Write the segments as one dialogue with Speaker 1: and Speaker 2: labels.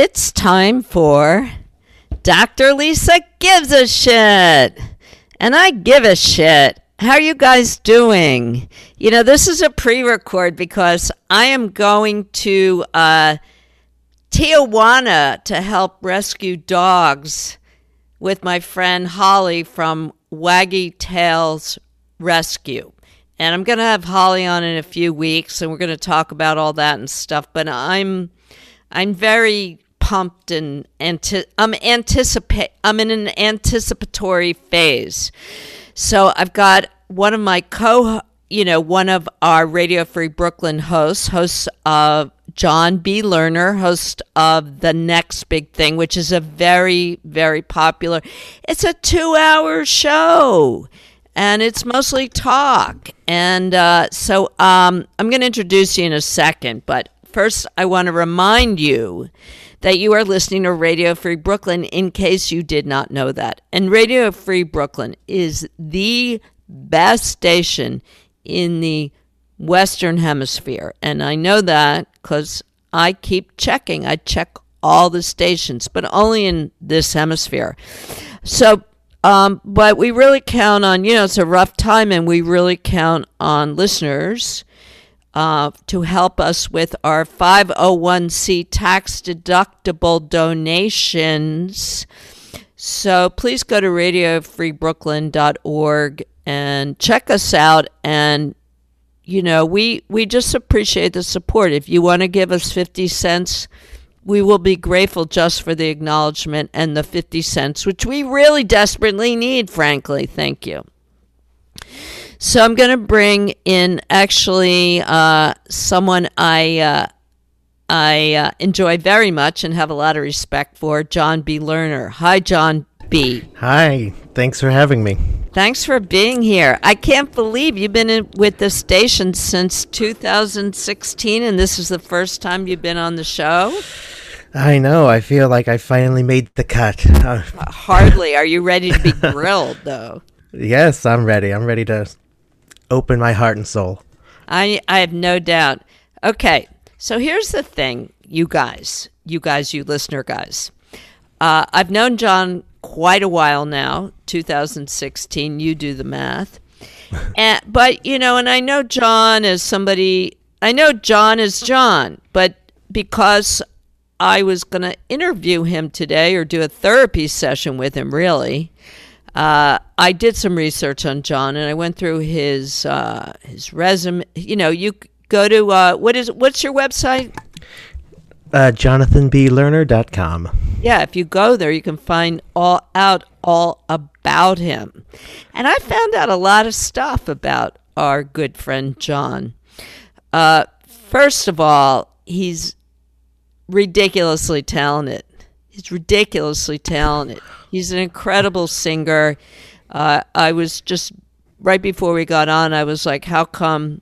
Speaker 1: It's time for Dr. Lisa Gives a Shit. And I give a shit. How are you guys doing? You know, this is a pre record because I am going to uh, Tijuana to help rescue dogs with my friend Holly from Waggy Tails Rescue. And I'm going to have Holly on in a few weeks and we're going to talk about all that and stuff. But I'm I'm very pumped and anti- I'm anticipate I'm in an anticipatory phase. So I've got one of my co you know, one of our Radio Free Brooklyn hosts, hosts of John B. Lerner, host of The Next Big Thing, which is a very, very popular. It's a two-hour show, and it's mostly talk. And uh, so um, I'm going to introduce you in a second, but first I want to remind you that you are listening to Radio Free Brooklyn in case you did not know that. And Radio Free Brooklyn is the best station in the Western Hemisphere. And I know that because I keep checking. I check all the stations, but only in this hemisphere. So, um, but we really count on, you know, it's a rough time, and we really count on listeners uh, to help us with our 501c tax deductible donations. So please go to radiofreebrooklyn.org and check us out. And you know we we just appreciate the support. If you want to give us 50 cents we will be grateful just for the acknowledgement and the 50 cents which we really desperately need frankly. Thank you so i'm going to bring in actually uh, someone i uh, i uh, enjoy very much and have a lot of respect for john b lerner hi john b
Speaker 2: Hi, thanks for having me.
Speaker 1: Thanks for being here. I can't believe you've been in, with the station since 2016, and this is the first time you've been on the show.
Speaker 2: I know, I feel like I finally made the cut.
Speaker 1: Hardly. Are you ready to be grilled, though?
Speaker 2: yes, I'm ready. I'm ready to open my heart and soul.
Speaker 1: I I have no doubt. Okay, so here's the thing, you guys, you guys, you listener guys. Uh, I've known John quite a while now, 2016. You do the math. and, but, you know, and I know John as somebody, I know John is John, but because I was going to interview him today or do a therapy session with him, really, uh, I did some research on John and I went through his uh, his resume. You know, you go to uh, what is what's your website?
Speaker 2: Uh, JonathanBLerner.com.
Speaker 1: Yeah, if you go there, you can find all out all about him. And I found out a lot of stuff about our good friend John. Uh, first of all, he's ridiculously talented. He's ridiculously talented. He's an incredible singer. Uh, I was just right before we got on. I was like, "How come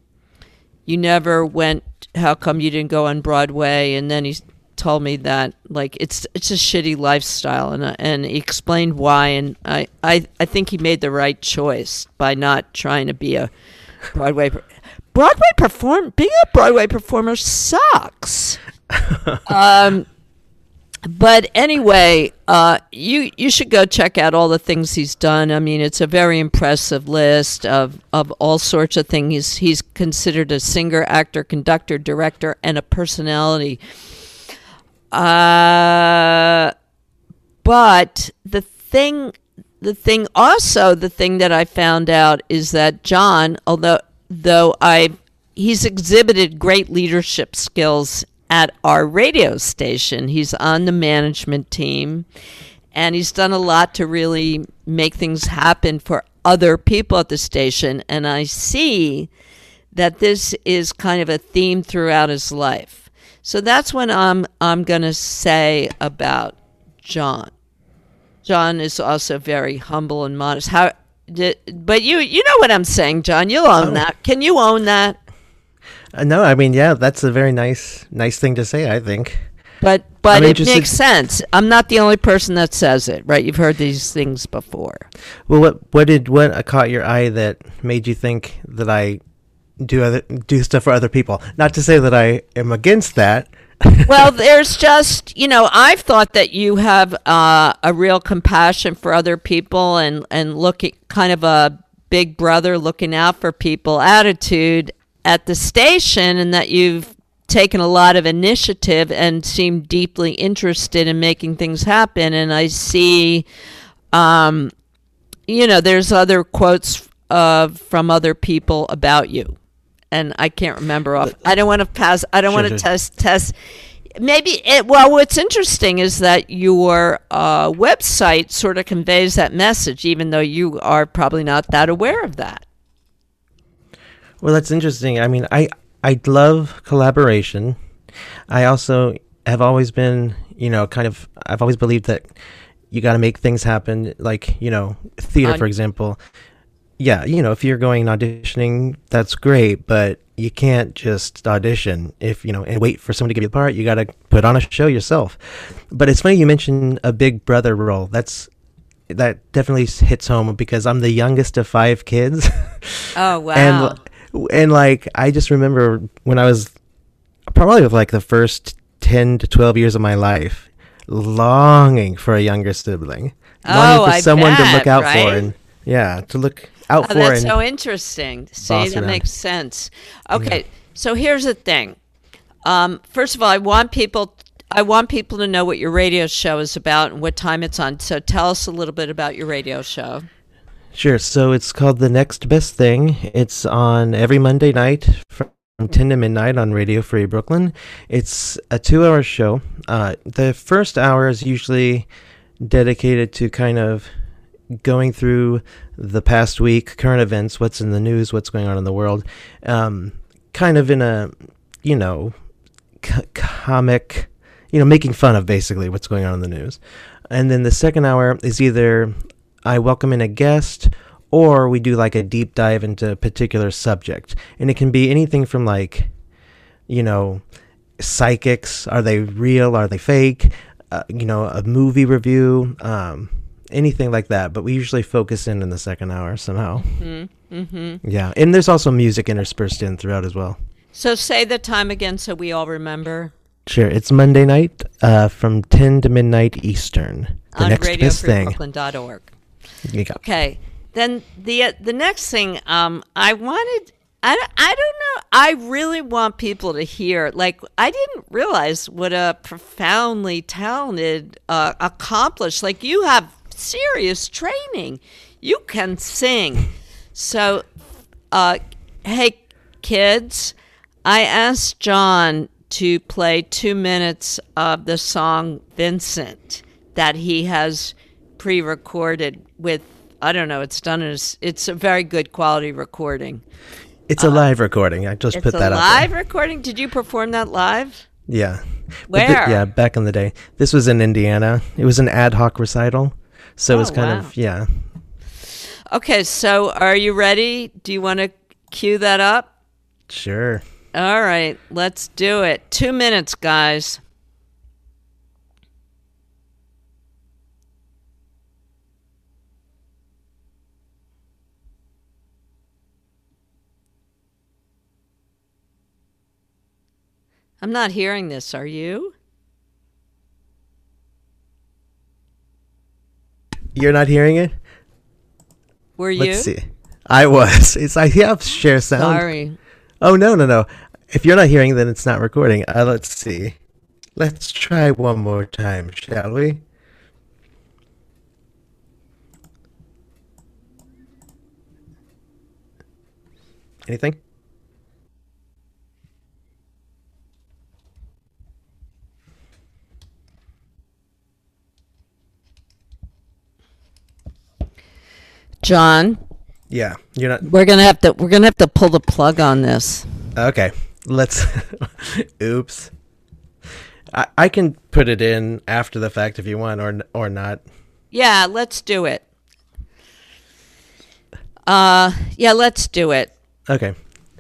Speaker 1: you never went? How come you didn't go on Broadway?" And then he told me that like it's it's a shitty lifestyle, and uh, and he explained why. And I, I I think he made the right choice by not trying to be a Broadway. Broadway perform being a Broadway performer sucks. um, but anyway, uh, you you should go check out all the things he's done. I mean, it's a very impressive list of, of all sorts of things. He's he's considered a singer, actor, conductor, director, and a personality. Uh, but the thing, the thing also, the thing that I found out is that John, although though I he's exhibited great leadership skills at our radio station. He's on the management team and he's done a lot to really make things happen for other people at the station. And I see that this is kind of a theme throughout his life. So that's what I'm, I'm going to say about John. John is also very humble and modest. How, but you, you know what I'm saying, John. You'll own oh. that. Can you own that?
Speaker 2: Uh, no, I mean, yeah, that's a very nice, nice thing to say. I think.
Speaker 1: But but
Speaker 2: I'm
Speaker 1: it
Speaker 2: interested-
Speaker 1: makes sense. I'm not the only person that says it, right? You've heard these things before.
Speaker 2: Well, what what did what caught your eye that made you think that I do other do stuff for other people? Not to say that I am against that.
Speaker 1: well, there's just you know I've thought that you have uh, a real compassion for other people and and looking kind of a big brother looking out for people attitude at the station, and that you've taken a lot of initiative and seem deeply interested in making things happen. And I see, um, you know, there's other quotes uh, from other people about you and I can't remember off. I don't want to pass. I don't
Speaker 2: Sure,
Speaker 1: want to
Speaker 2: sure.
Speaker 1: test test. Maybe it. Well, what's interesting is that your uh, website sort of conveys that message, even though you are probably not that aware of that.
Speaker 2: Well, that's interesting. I mean, I I love collaboration. I also have always been, you know, kind of. I've always believed that you got to make things happen. Like, you know, theater, for example. Yeah, you know, if you're going auditioning, that's great, but you can't just audition if you know and wait for someone to give you the part. You got to put on a show yourself. But it's funny you mentioned a big brother role. That's that definitely hits home because I'm the youngest of five kids.
Speaker 1: Oh wow!
Speaker 2: and and like I just remember when I was probably with like the first ten to twelve years of my life, longing for a younger sibling, longing
Speaker 1: Oh,
Speaker 2: for
Speaker 1: I
Speaker 2: someone to look out
Speaker 1: right?
Speaker 2: for, and yeah, to look out
Speaker 1: Oh,
Speaker 2: for.
Speaker 1: that's so interesting. See, that
Speaker 2: around.
Speaker 1: makes sense. Okay, so here's the thing. Um, first of all, I want people. I want people to know what your radio show is about and what time it's on. So tell us a little bit about your radio show.
Speaker 2: Sure. So it's called The Next Best Thing. It's on every Monday night from 10 to midnight on Radio Free Brooklyn. It's a two hour show. Uh, the first hour is usually dedicated to kind of going through the past week, current events, what's in the news, what's going on in the world, um, kind of in a, you know, c- comic, you know, making fun of basically what's going on in the news. And then the second hour is either I welcome in a guest or we do like a deep dive into a particular subject. And it can be anything from like, you know, psychics. Are they real? Are they fake? Uh, you know, a movie review, um, anything like that. But we usually focus in in the second hour somehow.
Speaker 1: Mm-hmm.
Speaker 2: Yeah. And there's also music interspersed in throughout as well.
Speaker 1: So say the time again, so we all remember.
Speaker 2: Sure. It's Monday night uh, from 10 to midnight Eastern. The
Speaker 1: on
Speaker 2: next best thing.
Speaker 1: RadioFreeBrooklyn.org.
Speaker 2: Got-
Speaker 1: Okay. Then the uh, the next thing um, I wanted I, I don't know I really want people to hear like I didn't realize what a profoundly talented uh, accomplished like you have serious training. You can sing. So uh, hey kids I asked John to play two minutes of the song Vincent that he has pre-recorded with I don't know it's done as it's a very good quality recording.
Speaker 2: It's a uh, live recording. I just put that out
Speaker 1: live
Speaker 2: there.
Speaker 1: recording. Did you perform that live?
Speaker 2: Yeah.
Speaker 1: Where?
Speaker 2: yeah, back in the day. This was in Indiana. It was an ad hoc recital. So it was
Speaker 1: Oh,
Speaker 2: kind
Speaker 1: wow.
Speaker 2: of, yeah.
Speaker 1: Okay, so are you ready? Do you want to cue that up?
Speaker 2: Sure.
Speaker 1: All right, let's do it. 2 minutes, guys. I'm not hearing this, are you?
Speaker 2: You're not hearing it?
Speaker 1: Were you?
Speaker 2: Let's see. I was. It's I have share sound.
Speaker 1: Sorry.
Speaker 2: Oh no, no, no. If you're not hearing, then it's not recording. Uh, let's see. Let's try one more time, shall we? Anything?
Speaker 1: John,
Speaker 2: Yeah, you're not.
Speaker 1: we're going to have to we're to have to pull the plug on this.
Speaker 2: Okay, let's. Oops. I I can put it in after the fact if you want, or or not.
Speaker 1: Yeah, let's do it. Uh, yeah, let's do it.
Speaker 2: Okay,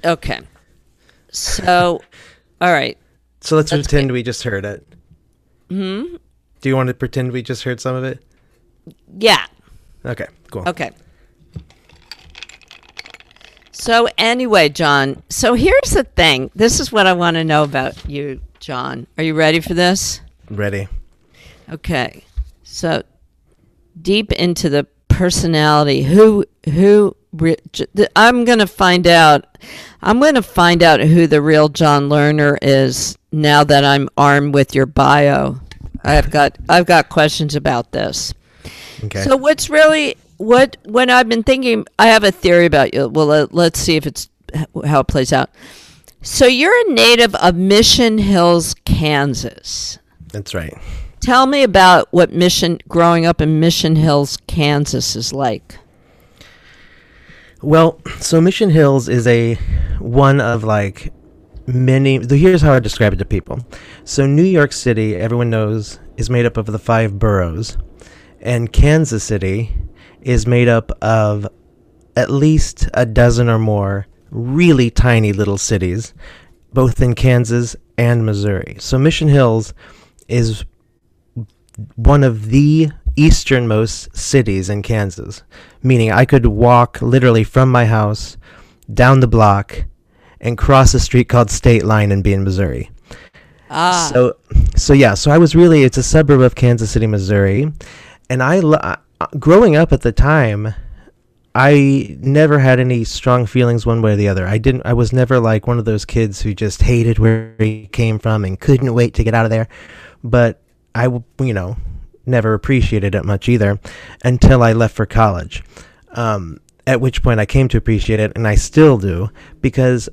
Speaker 1: Okay. So, all right.
Speaker 2: so let's
Speaker 1: That's
Speaker 2: pretend we just heard it. Hmm. Do you want to pretend we just heard some of it?
Speaker 1: Yeah.
Speaker 2: Okay, cool.
Speaker 1: Okay. So anyway, John. So here's the thing. This is what I want to know about you, John. Are you ready for this?
Speaker 2: Ready.
Speaker 1: Okay. So deep into the personality, who who re- I'm going to find out I'm going to find out who the real John Lerner is now that I'm armed with your bio. I've got I've got questions about this.
Speaker 2: Okay.
Speaker 1: So what's really what when I've been thinking I have a theory about you. Well, let, let's see if it's how it plays out. So you're a native of Mission Hills, Kansas.
Speaker 2: That's right.
Speaker 1: Tell me about what Mission growing up in Mission Hills, Kansas is like.
Speaker 2: Well, so Mission Hills is a one of like many. Here's how I describe it to people. So New York City, everyone knows, is made up of the five boroughs, and Kansas City is made up of at least a dozen or more really tiny little cities, both in Kansas and Missouri. So Mission Hills is one of the easternmost cities in Kansas, meaning I could walk literally from my house down the block and cross a street called State Line and be in Missouri.
Speaker 1: Ah,
Speaker 2: So, so yeah, so I was really it's a suburb of Kansas City, Missouri, and I growing up at the time, I never had any strong feelings one way or the other. I didn't. I was never like one of those kids who just hated where he came from and couldn't wait to get out of there. But I, you know, never appreciated it much either until I left for college. Um, at which point I came to appreciate it, and I still do because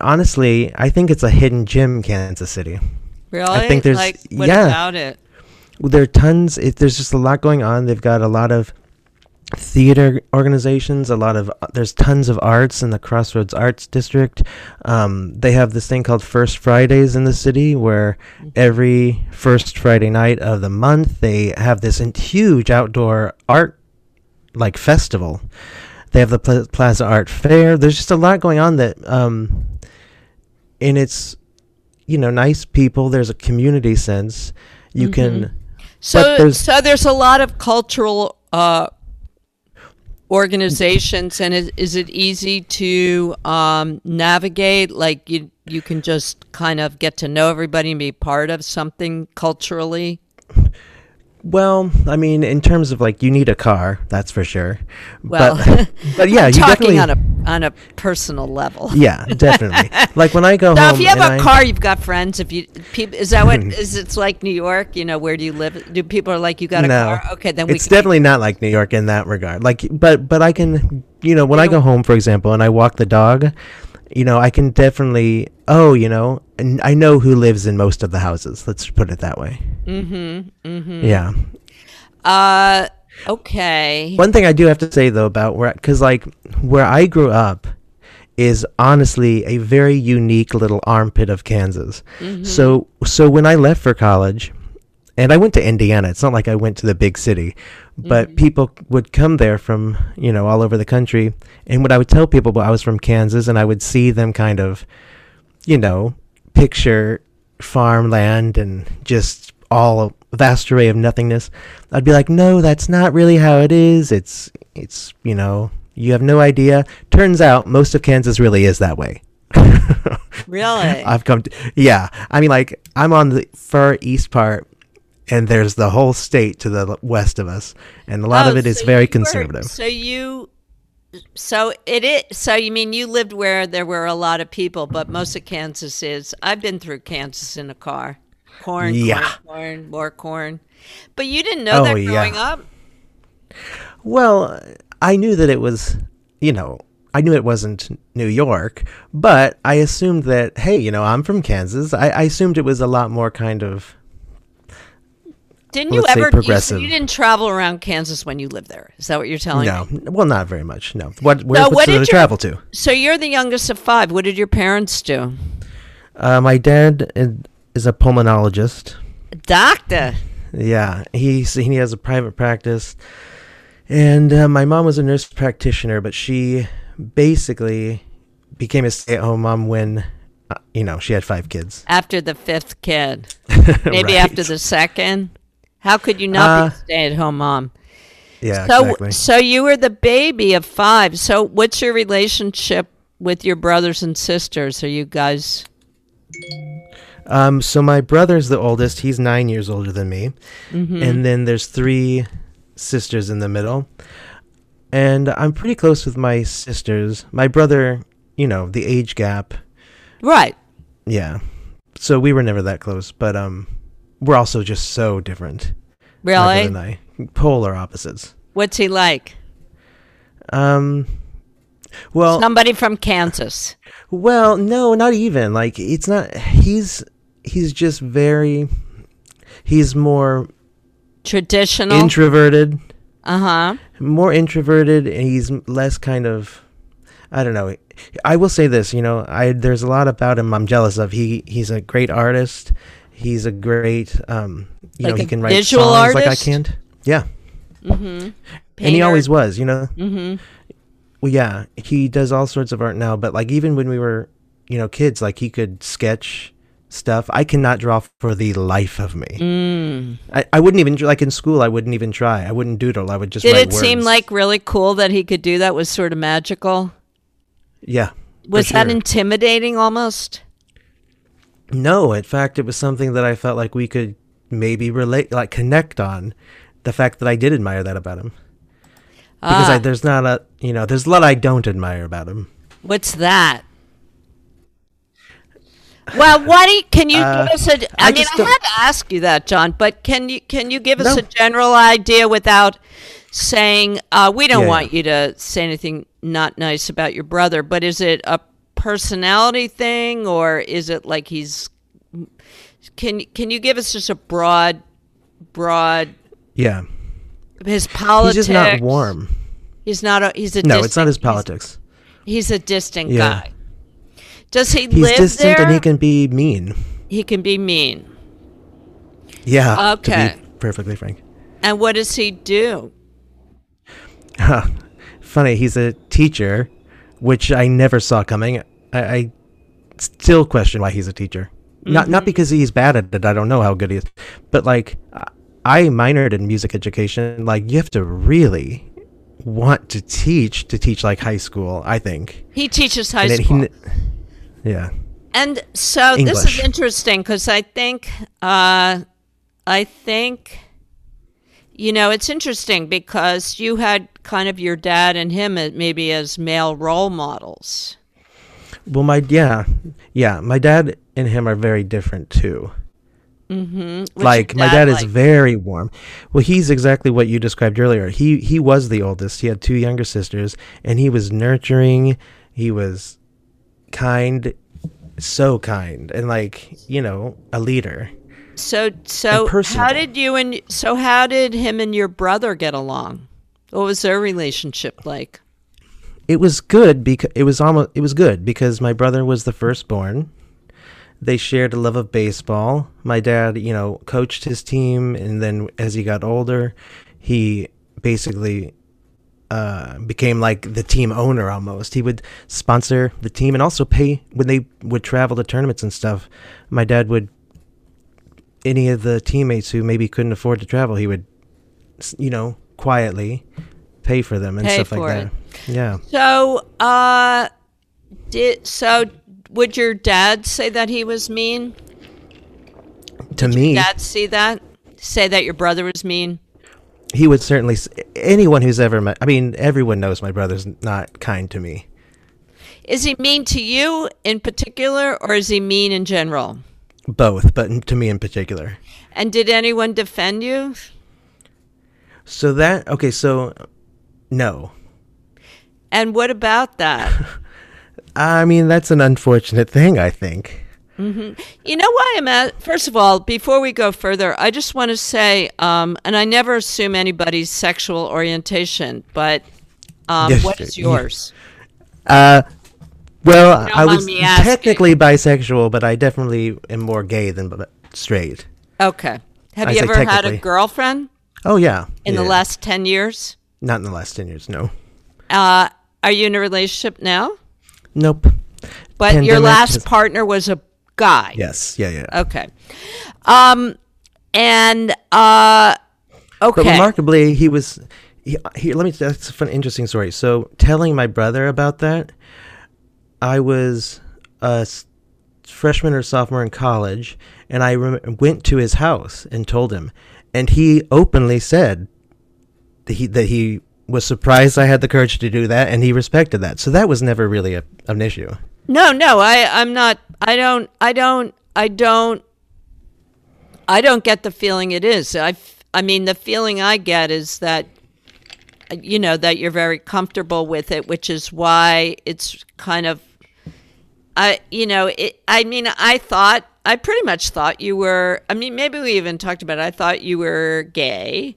Speaker 2: honestly, I think it's a hidden gem, Kansas City.
Speaker 1: really?
Speaker 2: I think there's-
Speaker 1: like what
Speaker 2: yeah.
Speaker 1: about it?
Speaker 2: There are tons. It, there's just a lot going on. They've got a lot of theater organizations. A lot of there's tons of arts in the Crossroads Arts District. Um, they have this thing called First Fridays in the city, where every first Friday night of the month they have this huge outdoor art like festival. They have the Pla- Plaza Art Fair. There's just a lot going on that, um, and it's you know nice people. There's a community sense. You can.
Speaker 1: So,
Speaker 2: there's-
Speaker 1: so there's a lot of cultural uh, organizations, and is, is it easy to um, navigate? Like you, you can just kind of get to know everybody and be part of something culturally.
Speaker 2: Well, I mean, in terms of like, you need a car, that's for sure.
Speaker 1: Well,
Speaker 2: but, but yeah, you
Speaker 1: talking
Speaker 2: definitely.
Speaker 1: on a on a personal level.
Speaker 2: yeah, definitely. like when I go
Speaker 1: Now,
Speaker 2: home.
Speaker 1: if you have a
Speaker 2: I-
Speaker 1: car, you've got friends. If you people, is that what is it's like New York? You know, where do you live? Do people are like you got a
Speaker 2: no,
Speaker 1: car? Okay, then we
Speaker 2: it's definitely not like New York in that regard. Like, but but I can, you know, when I go home, for example, and I walk the dog, you know, I can definitely. Oh, you know, and I know who lives in most of the houses. Let's put it that way. Mm-hmm. Mm-hmm. Yeah.
Speaker 1: Uh, okay.
Speaker 2: One thing I do have to say though about where, because like where I grew up is honestly a very unique little armpit of Kansas. So so when I left for college, and I went to Indiana. It's not like I went to the big city, but mm-hmm. people would come there from you know all over the country. And what I would tell people, I was from Kansas, and I would see them kind of, you know, picture farmland and just all a vast array of nothingness. I'd be like, no, that's not really how it is. It's it's you know you have no idea. Turns out most of Kansas really is that way.
Speaker 1: Really?
Speaker 2: I've come to, yeah. I mean, like, I'm on the far east part, and there's the whole state to the west of us, and a lot of
Speaker 1: Oh,
Speaker 2: it is
Speaker 1: so
Speaker 2: very
Speaker 1: you were-
Speaker 2: conservative.
Speaker 1: so you, so it is. So you mean you lived where there were a lot of people, but most of Kansas is. I've been through Kansas in a car. Corn,
Speaker 2: Yeah.
Speaker 1: corn, corn, more corn. But you didn't know
Speaker 2: Oh,
Speaker 1: that
Speaker 2: yeah.
Speaker 1: growing up.
Speaker 2: Well, I knew that it was, you know, I knew it wasn't New York, but I assumed that, hey, you know, I'm from Kansas. I, I assumed it was a lot more kind of.
Speaker 1: Didn't you ever? You,
Speaker 2: progressive.
Speaker 1: you didn't travel around Kansas when you lived there. Is that what you're telling
Speaker 2: No,
Speaker 1: me?
Speaker 2: well, not very much. No. What? Where,
Speaker 1: No, what did you
Speaker 2: travel to?
Speaker 1: So you're the youngest of five. What did your parents do?
Speaker 2: Uh, my dad is- a pulmonologist.
Speaker 1: Doctor.
Speaker 2: Yeah, he's he has a private practice, and uh, my mom was a nurse practitioner, but she basically became a stay-at-home mom when, uh, you know, she had five kids.
Speaker 1: After the fifth kid. Maybe
Speaker 2: Right.
Speaker 1: after the second. How could you not
Speaker 2: Uh,
Speaker 1: be a stay-at-home mom?
Speaker 2: Yeah,
Speaker 1: So,
Speaker 2: exactly.
Speaker 1: so you were the baby of five. So, what's your relationship with your brothers and sisters? Are you guys?
Speaker 2: Um, so my brother's the oldest. He's nine years older than me, and then there's three sisters in the middle. And I'm pretty close with my sisters. My brother, you know, the age gap.
Speaker 1: Right.
Speaker 2: Yeah. So we were never that close, but um, we're also just so different.
Speaker 1: Really?
Speaker 2: and I, polar opposites.
Speaker 1: What's he like?
Speaker 2: Um, well,
Speaker 1: Somebody from Kansas.
Speaker 2: Well, no, not even. Like it's not he's he's just very he's more
Speaker 1: Traditional.
Speaker 2: introverted,
Speaker 1: uh huh.
Speaker 2: more introverted and he's less kind of I don't know. I will say this, you know, I there's a lot about him I'm jealous of. He he's a great artist. He's a great um you
Speaker 1: Like
Speaker 2: know, he can write
Speaker 1: visual
Speaker 2: songs like I can't. Yeah.
Speaker 1: Mm-hmm.
Speaker 2: And he always was, you know.
Speaker 1: Mm-hmm.
Speaker 2: Well, yeah, he does all sorts of art now, but like even when we were, you know, kids, like he could sketch stuff. I cannot draw for the life of me.
Speaker 1: Mm.
Speaker 2: I, I wouldn't even like in school. I wouldn't even try. I wouldn't doodle. I would just.
Speaker 1: Did it seem like really cool that he could do that? Was sort of magical.
Speaker 2: Yeah.
Speaker 1: Was that
Speaker 2: sure.
Speaker 1: intimidating almost?
Speaker 2: No, in fact, it was something that I felt like we could maybe relate, like connect on. The fact that I did admire that about him, because
Speaker 1: Ah,
Speaker 2: I, there's not a, you know, there's a lot I don't admire about him.
Speaker 1: what's that? Well, what do you, can you
Speaker 2: Uh,
Speaker 1: give us a? I,
Speaker 2: I
Speaker 1: mean, I had to ask you that, John. But can you can you give us
Speaker 2: No.
Speaker 1: a general idea without saying uh, we don't
Speaker 2: Yeah,
Speaker 1: want you to say anything not nice about your brother? But is it a personality thing, or is it like he's? Can can you give us just a broad, broad
Speaker 2: Yeah,
Speaker 1: his politics?
Speaker 2: he's just not warm.
Speaker 1: He's not a. He's a.
Speaker 2: No, it's not
Speaker 1: distant-
Speaker 2: his
Speaker 1: he's-
Speaker 2: politics.
Speaker 1: He's, a distant
Speaker 2: Yeah.
Speaker 1: guy. Does he
Speaker 2: He's
Speaker 1: live
Speaker 2: distant
Speaker 1: there?
Speaker 2: and he can be mean.
Speaker 1: he can be mean.
Speaker 2: Yeah.
Speaker 1: Okay.
Speaker 2: Perfectly frank.
Speaker 1: And what does he do?
Speaker 2: Funny, he's a teacher, which I never saw coming. I, I still question why he's a teacher. Not
Speaker 1: Mm-hmm.
Speaker 2: not because he's bad at it. I don't know how good he is, but like I- minored in music education. Like you have to really want to teach to teach like high school. I think.
Speaker 1: He teaches high
Speaker 2: then he
Speaker 1: school.
Speaker 2: yeah.
Speaker 1: and so this is interesting because I think, uh, I think, you know, it's interesting because you had kind of your dad and him as- maybe as male role models.
Speaker 2: Well, my yeah, yeah. My dad and him are very different too.
Speaker 1: Mm-hmm.
Speaker 2: Like my dad is
Speaker 1: like?
Speaker 2: very warm. Well, he's exactly what you described earlier. He he was the oldest. He had two younger sisters, and he was nurturing. He was kind, so kind, and like you know, a leader.
Speaker 1: So so how did you and so how did him and your brother get along? What was their relationship like?
Speaker 2: It was good because it was almost it was good because my brother was the firstborn. They shared a love of baseball. My dad, you know, coached his team, and then as he got older, he basically uh, became like the team owner almost. He would sponsor the team and also pay when they would travel to tournaments and stuff. My dad would any of the teammates who maybe couldn't afford to travel, he would, you know, quietly pay for them and
Speaker 1: Pay
Speaker 2: stuff like that. Yeah.
Speaker 1: So uh did so would your dad say that he was mean?
Speaker 2: To me,
Speaker 1: Dad see that? Say that your brother was mean?
Speaker 2: he would certainly. s- Anyone who's ever met, I mean, everyone knows my brother's not kind to me.
Speaker 1: Is he mean to you in particular or is he mean in general?
Speaker 2: Both, but to me in particular.
Speaker 1: And did anyone defend you?
Speaker 2: So that okay. So no,
Speaker 1: And what about that?
Speaker 2: I mean that's an unfortunate thing. I think.
Speaker 1: You know why I'm at? First of all, before we go further, I just want to say, um, and I never assume anybody's sexual orientation, but um,
Speaker 2: Yes,
Speaker 1: what is
Speaker 2: yeah.
Speaker 1: yours?
Speaker 2: Uh, well, I was technically bisexual, but I definitely am more gay than straight.
Speaker 1: Okay. Have
Speaker 2: I
Speaker 1: you ever had a girlfriend
Speaker 2: Oh yeah.
Speaker 1: in the last 10 years?
Speaker 2: Not in the last ten years. No.
Speaker 1: Uh, are you in a relationship now?
Speaker 2: Nope.
Speaker 1: But your last
Speaker 2: has-
Speaker 1: partner was a guy.
Speaker 2: Yes. Yeah. Yeah.
Speaker 1: Okay. Um, and uh,
Speaker 2: But
Speaker 1: okay.
Speaker 2: remarkably, he was he, here, let me. That's a fun, interesting story. So, telling my brother about that, I was a freshman or sophomore in college, and I rem- went to his house and told him, and he openly said that he that he was surprised I had the courage to do that, and he respected that. So that was never really a, an issue.
Speaker 1: No, no, I, I'm not. I don't. I don't. I don't. I don't get the feeling it is. I, I mean, the feeling I get is that, you know, that you're very comfortable with it, which is why it's kind of. I. You know. It. I mean, I thought. I pretty much thought you were. I mean, maybe we even talked about. It. I thought you were gay,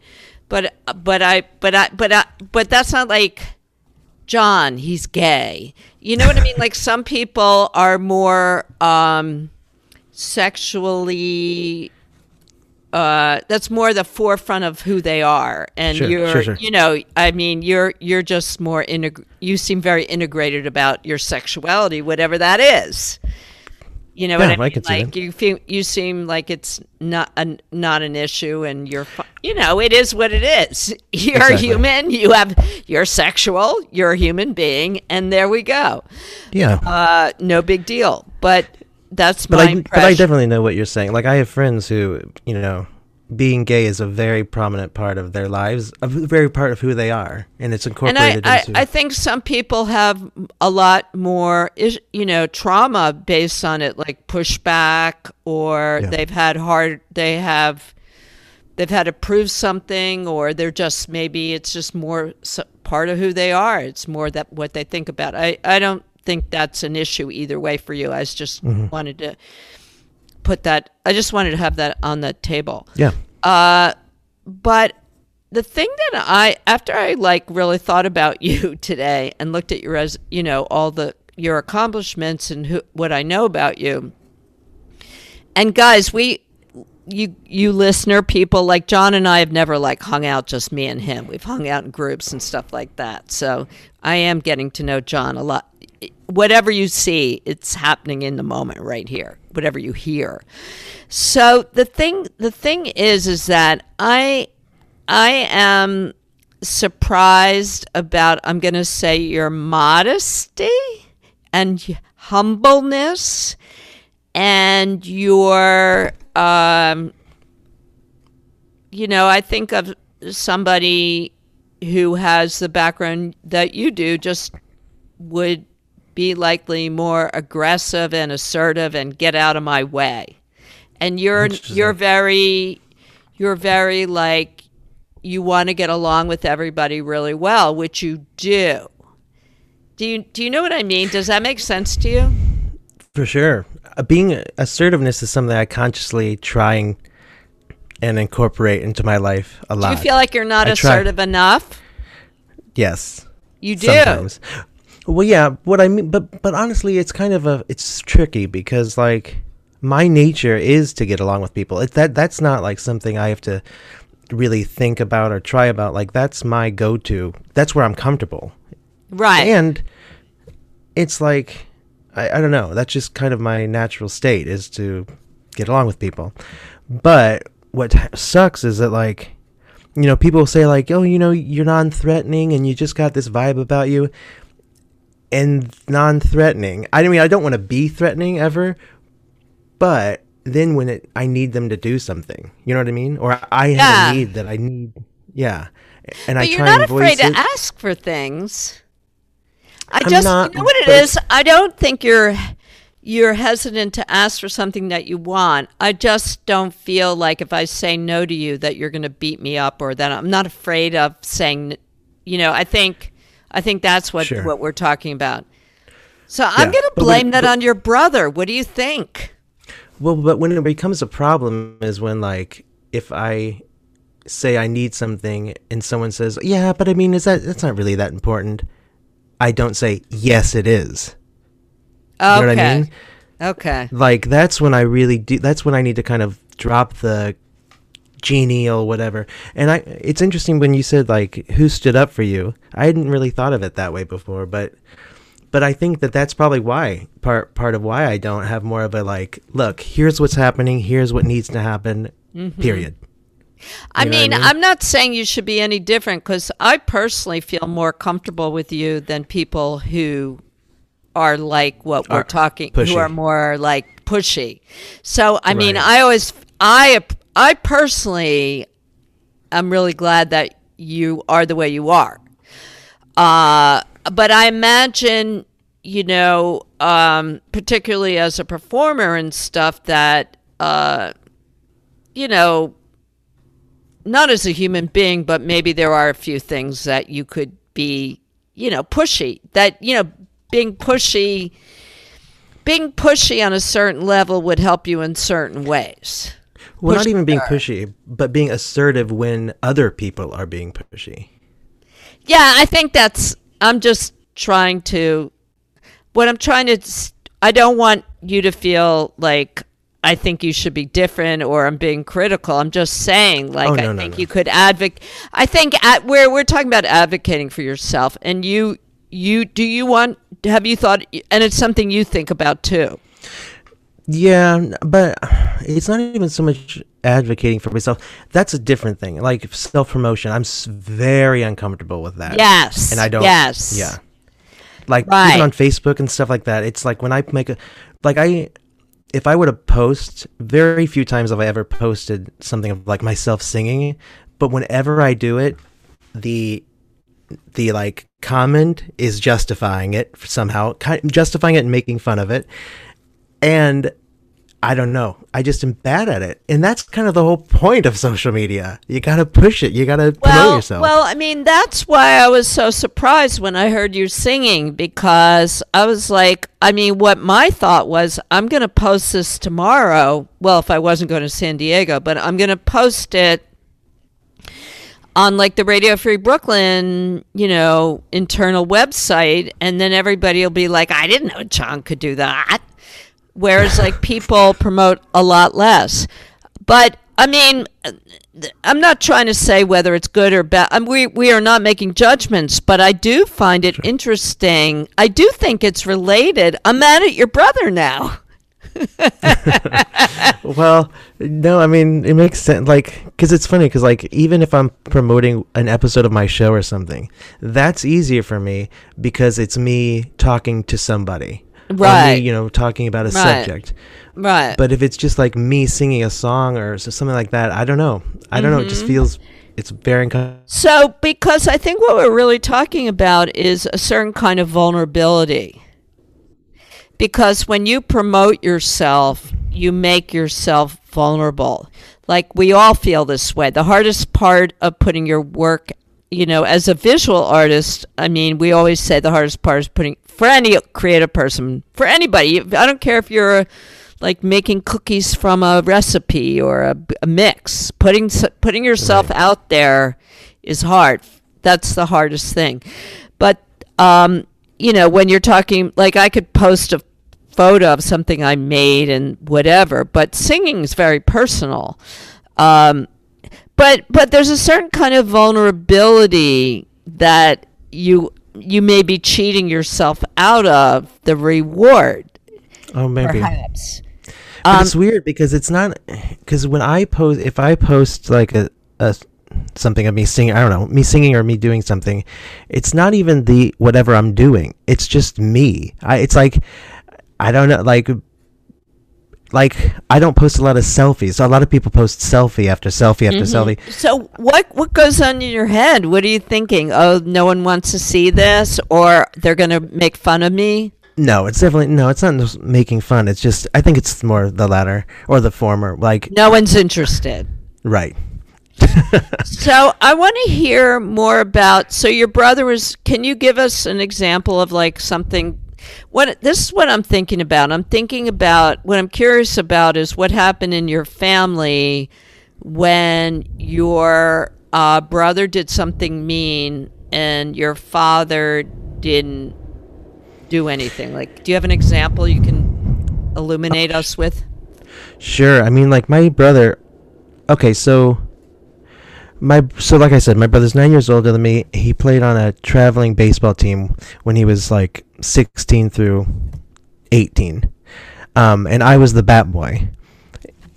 Speaker 1: but but I but I but I but that's not like John, he's gay. You know what I mean? Like some people are more um, sexually. Uh, that's more the forefront of who they are, and
Speaker 2: Sure,
Speaker 1: you're,
Speaker 2: sure, sure.
Speaker 1: you know, I mean, you're you're just more integ- You seem very integrated about your sexuality, whatever that is. You know
Speaker 2: Yeah,
Speaker 1: what I
Speaker 2: I
Speaker 1: mean?
Speaker 2: can see
Speaker 1: like you feel, you seem like it's not an not an issue, and you're, you know, it is what it is. You're
Speaker 2: Exactly.
Speaker 1: human. You have, you're sexual. You're a human being, and there we go.
Speaker 2: Yeah.
Speaker 1: Uh, no big deal. But that's
Speaker 2: but
Speaker 1: my
Speaker 2: I, but. I definitely know what you're saying. Like I have friends who, you know, being gay is a very prominent part of their lives, a very part of who they are, and it's incorporated
Speaker 1: I, I,
Speaker 2: into.
Speaker 1: I think some people have a lot more, you know, trauma based on it, like pushback, or
Speaker 2: Yeah.
Speaker 1: they've had hard, they have, they've had to prove something, or they're just maybe it's just more part of who they are. It's more that what they think about. I, I don't think that's an issue either way for you. I just
Speaker 2: Mm-hmm.
Speaker 1: wanted to put that. I just wanted to have that on the table.
Speaker 2: yeah.
Speaker 1: Uh, but the thing that I, after I like really thought about you today and looked at your, as you know, all the your accomplishments and who, what I know about you, and guys, we, you, you listener people like John and I have never like hung out just me and him. We've hung out in groups and stuff like that. So I am getting to know John a lot. Whatever you see, it's happening in the moment right here. Whatever you hear. So the thing the thing is is that I I am surprised about I'm going to say your modesty and humbleness and your um you know, I think of somebody who has the background that you do just would be likely more aggressive and assertive and get out of my way. And you're you're very you're very like you want to get along with everybody really well, which you do. Do you do you know what I mean? Does that make sense to you?
Speaker 2: For sure. Uh, being assertiveness is something I consciously try and, and incorporate into my life a lot.
Speaker 1: Do you feel like you're not
Speaker 2: I try.
Speaker 1: assertive enough?
Speaker 2: yes.
Speaker 1: You do.
Speaker 2: Sometimes. Well, yeah. What I mean, but but honestly, it's kind of a it's tricky because like my nature is to get along with people. It, that that's not like something I have to really think about or try about. Like that's my go-to. That's where I'm comfortable.
Speaker 1: Right.
Speaker 2: And it's like I, I don't know. That's just kind of my natural state is to get along with people. But what sucks is that like you know people say like oh you know you're non-threatening and you just got this vibe about you and non-threatening i mean i don't want to be threatening ever but then when it i need them to do something you know what i mean or i
Speaker 1: Yeah.
Speaker 2: have a need that i need yeah and i
Speaker 1: but you're not afraid
Speaker 2: it
Speaker 1: to ask for things. I
Speaker 2: I'm
Speaker 1: just
Speaker 2: not,
Speaker 1: you know what it is. I don't think you're you're hesitant to ask for something that you want. I just don't feel like if I say no to you that you're going to beat me up or that I'm not afraid of saying. You know, I think I think that's what
Speaker 2: Sure.
Speaker 1: what we're talking about. So I'm going to
Speaker 2: but when-
Speaker 1: blame that
Speaker 2: but-
Speaker 1: on your brother. What do you think?
Speaker 2: Well, but when it becomes a problem is when like if I say I need something and someone says, "Yeah, but I mean, is that that's not really that important?" I don't say, "Yes, it is."
Speaker 1: Okay.
Speaker 2: You know what I mean?
Speaker 1: Okay.
Speaker 2: Like that's when I really do. That's when I need to kind of drop the genie or whatever. And I, it's interesting when you said like, "Who stood up for you?" I hadn't really thought of it that way before, but but I think that that's probably why part part of why I don't have more of a like, look, here's what's happening, here's what needs to happen,
Speaker 1: Mm-hmm.
Speaker 2: period.
Speaker 1: I
Speaker 2: You know what I
Speaker 1: mean,
Speaker 2: mean?
Speaker 1: I'm not saying you should be any different because I personally feel more comfortable with you than people who are like what we're
Speaker 2: Are
Speaker 1: talking, who are more like pushy. So, I mean, I always, I, I personally, I'm really glad that you are the way you are. Uh, but I imagine, you know, um, particularly as a performer and stuff, that, uh, you know, not as a human being, but maybe there are a few things that you could be, you know, pushy. That, you know, being pushy, being pushy on a certain level would help you in certain ways.
Speaker 2: Well, not even being pushy, but being assertive when other people are being pushy.
Speaker 1: Yeah, I think that's. I'm just trying to. What I'm trying to. I don't want you to feel like I think you should be different or I'm being critical. I'm just saying, like,
Speaker 2: Oh,
Speaker 1: I
Speaker 2: no, no,
Speaker 1: think
Speaker 2: no.
Speaker 1: you could advocate. I think at where we're talking about advocating for yourself, and you, you, do you want? Have you thought? And it's something you think about too.
Speaker 2: Yeah, but it's not even so much advocating for myself. That's a different thing. Like self promotion, I'm very uncomfortable with that.
Speaker 1: Yes,
Speaker 2: and I don't.
Speaker 1: Yes.
Speaker 2: Yeah. Like
Speaker 1: Right.
Speaker 2: even on Facebook and stuff like that, it's like when I make a, like I, if I were to post, very few times have I ever posted something of like myself singing, but whenever I do it, the, the like comment is justifying it somehow, justifying it and making fun of it, and I don't know. I just am bad at it. And that's kind of the whole point of social media. You got to push it. You got to promote yourself.
Speaker 1: Well, I mean, that's why I was so surprised when I heard you singing because I was like, I mean, what my thought was, I'm going to post this tomorrow. Well, if I wasn't going to San Diego, but I'm going to post it on like the Radio Free Brooklyn, you know, internal website, and then everybody will be like, I didn't know John could do that. Whereas like people promote a lot less. But I mean, I'm not trying to say whether it's good or bad. I mean, we we are not making judgments, but I do find it interesting. I do think it's related. I'm mad at your brother now.
Speaker 2: Well, no, I mean it makes sense. Like, because it's funny. Because like, even if I'm promoting an episode of my show or something, that's easier for me because it's me talking to somebody,
Speaker 1: Right.
Speaker 2: me, you know, talking about a
Speaker 1: Right.
Speaker 2: subject.
Speaker 1: Right.
Speaker 2: But if it's just like me singing a song or so- something like that, I don't know. I don't know. It
Speaker 1: Mm-hmm.
Speaker 2: just feels it's very uncomfortable.
Speaker 1: So, because I think what we're really talking about is a certain kind of vulnerability. Because when you promote yourself, you make yourself vulnerable. Like we all feel this way. The hardest part of putting your work, you know, as a visual artist, I mean, we always say the hardest part is putting, for any creative person, for anybody, I don't care if you're like making cookies from a recipe or a, a mix, putting, putting yourself
Speaker 2: Right.
Speaker 1: out there is hard. That's the hardest thing. But um, you know, when you're talking, like I could post a photo of something I made and whatever, but singing is very personal. Um, but but there's a certain kind of vulnerability that you you may be cheating yourself out of the reward,
Speaker 2: Oh, maybe.
Speaker 1: perhaps. Um,
Speaker 2: it's weird because it's not because when I post, if I post like a, a something of me singing, I don't know, me singing or me doing something, it's not even the whatever I'm doing. It's just me. I it's like I don't know, like like I don't post a lot of selfies. So A lot of people post selfie after selfie after mm-hmm. selfie.
Speaker 1: So what what goes on in your head? What are you thinking? Oh, no one wants to see this, or they're going to make fun of me.
Speaker 2: No, it's definitely no. It's not just making fun. It's just I think it's more the latter or the former. Like
Speaker 1: No one's interested.
Speaker 2: right.
Speaker 1: So I want to hear more about. So your brother was. Can you give us an example of like something? What this is what I'm thinking about. I'm thinking about what I'm curious about is what happened in your family when your uh, brother did something mean and your father didn't do anything. Like, do you have an example you can illuminate us with?
Speaker 2: Sure. I mean, like my brother. Okay, so my so like I said, my brother's nine years older than me. He played on a traveling baseball team when he was like sixteen through eighteen, um, and I was the bat boy.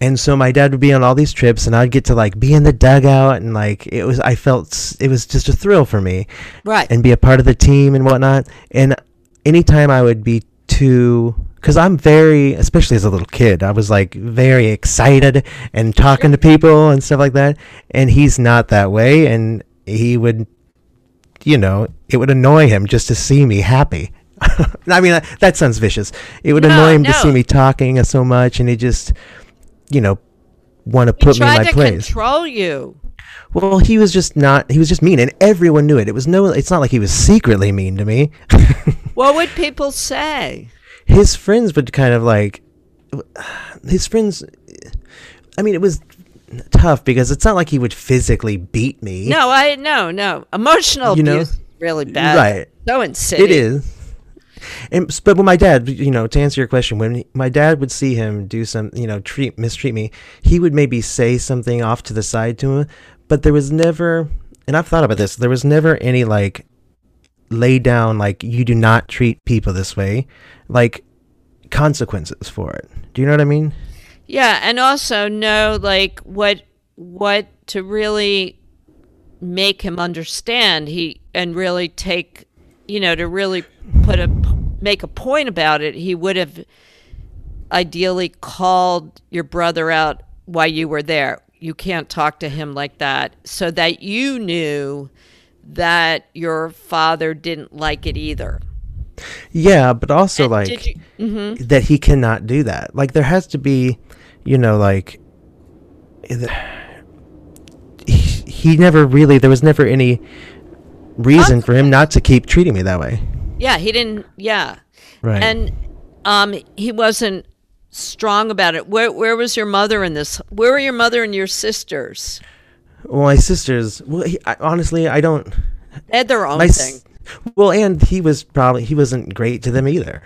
Speaker 2: And so my dad would be on all these trips, and I'd get to like be in the dugout, and like it was, I felt it was just a thrill for me,
Speaker 1: Right.
Speaker 2: and be a part of the team and whatnot. And anytime I would be too, because I'm very, especially as a little kid, I was like very excited and talking to people and stuff like that. And he's not that way, and he would, you know, it would annoy him just to see me happy. I mean, that- that sounds vicious. It would
Speaker 1: No,
Speaker 2: annoy him to see me talking so much, and he just, you know, want to put me in
Speaker 1: tried
Speaker 2: my
Speaker 1: to
Speaker 2: place.
Speaker 1: control you.
Speaker 2: Well, he was just not. He was just mean, and everyone knew it. It was no. It's not like he was secretly mean to me.
Speaker 1: What would people say?
Speaker 2: His friends would kind of like. His friends. I mean, it was tough because it's not like he would physically beat me.
Speaker 1: No, I no no emotional
Speaker 2: You know?
Speaker 1: abuse is really bad.
Speaker 2: Right.
Speaker 1: So insidious.
Speaker 2: It is. And but when my dad, you know, to answer your question, when he- my dad would see him do some, you know, treat mistreat me, he would maybe say something off to the side to him, but there was never, and I've thought about this, there was never any like lay down like you do not treat people this way, like consequences for it. Do you know what I mean?
Speaker 1: Yeah, and also know like what what to really make him understand he and really take you know to really put a make a point about it he would have ideally called your brother out while you were there you can't talk to him like that so that you knew that your father didn't like it either
Speaker 2: Yeah, but also
Speaker 1: And
Speaker 2: like
Speaker 1: you, mhm.
Speaker 2: that he cannot do that. Like there has to be, you know, like he, he never really there was never any reason for him not to keep treating me that way.
Speaker 1: yeah he didn't yeah
Speaker 2: Right.
Speaker 1: and um, he wasn't strong about it. Where where was your mother in this? Where were your mother and your sisters?
Speaker 2: Well, my sisters. Well, he, I, honestly, I don't.
Speaker 1: They had their own
Speaker 2: My
Speaker 1: thing.
Speaker 2: well, and he was probably he wasn't great to them either.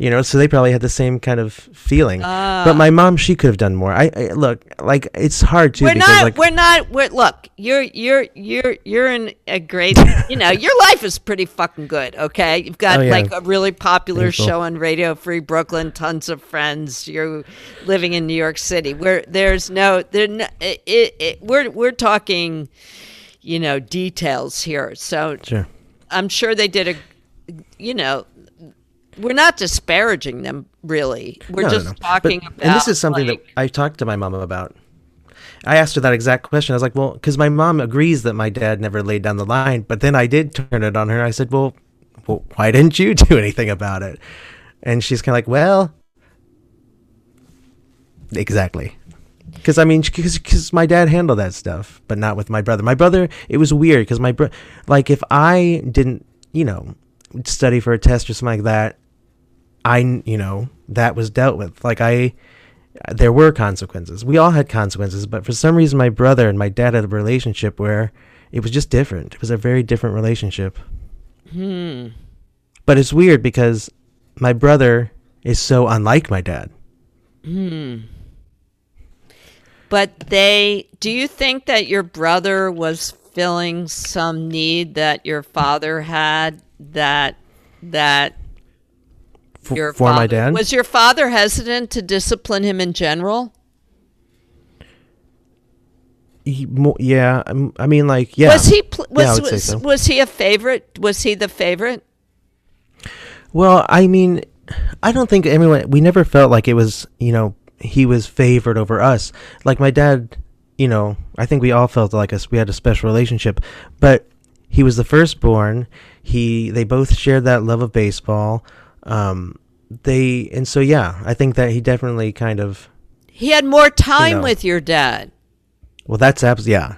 Speaker 2: You know, so they probably had the same kind of feeling. but my mom, she could have done more. I, I look like it's hard too
Speaker 1: We're
Speaker 2: because
Speaker 1: not.
Speaker 2: like
Speaker 1: we're not. We're look. You're you're you're you're in a great. You know, your life is pretty fucking good. Okay, you've got
Speaker 2: Oh, yeah.
Speaker 1: like a really popular
Speaker 2: Thankful.
Speaker 1: show on Radio Free Brooklyn. Tons of friends. You're living in New York City, where there's no there. No, it, it, it, we're we're talking, you know, details here. So
Speaker 2: sure.
Speaker 1: I'm sure they did a, you know, we're not disparaging them really. We're
Speaker 2: No, no,
Speaker 1: just
Speaker 2: no.
Speaker 1: talking
Speaker 2: But-
Speaker 1: about.
Speaker 2: and this is something
Speaker 1: like,
Speaker 2: that I talked to my mom about. I asked her that exact question. I was like, "Well, because my mom agrees that my dad never laid down the line, but then I did turn it on her. I said, "Well, well why didn't you do anything about it?" And she's kind of like, "Well, exactly." Because I mean, because my dad handled that stuff, but not with my brother. My brother, it was weird because my bro, like if I didn't, you know, study for a test or something like that, I, you know, that was dealt with. Like I, there were consequences. We all had consequences, but for some reason, my brother and my dad had a relationship where it was just different. It was a very different relationship.
Speaker 1: hmm.
Speaker 2: But it's weird because my brother is so unlike my dad.
Speaker 1: Hmm. But they, do you think that your brother was filling some need that your father had that that
Speaker 2: F-
Speaker 1: your
Speaker 2: for my dad,
Speaker 1: was your father hesitant to discipline him in general?
Speaker 2: He mo- yeah, um, I mean, like, yeah.
Speaker 1: Was he pl- was
Speaker 2: Yeah, I would say
Speaker 1: was,
Speaker 2: so.
Speaker 1: was he a favorite? Was he the favorite?
Speaker 2: Well, I mean, I don't think everyone. We never felt like it was, you know, he was favored over us. Like my dad, you know, I think we all felt like us. We had a special relationship, but he was the firstborn. He, they both shared that love of baseball. Um, they, and so yeah, I think that he definitely kind of.
Speaker 1: He had more time
Speaker 2: know.
Speaker 1: with your dad.
Speaker 2: Well, that's abs. Yeah,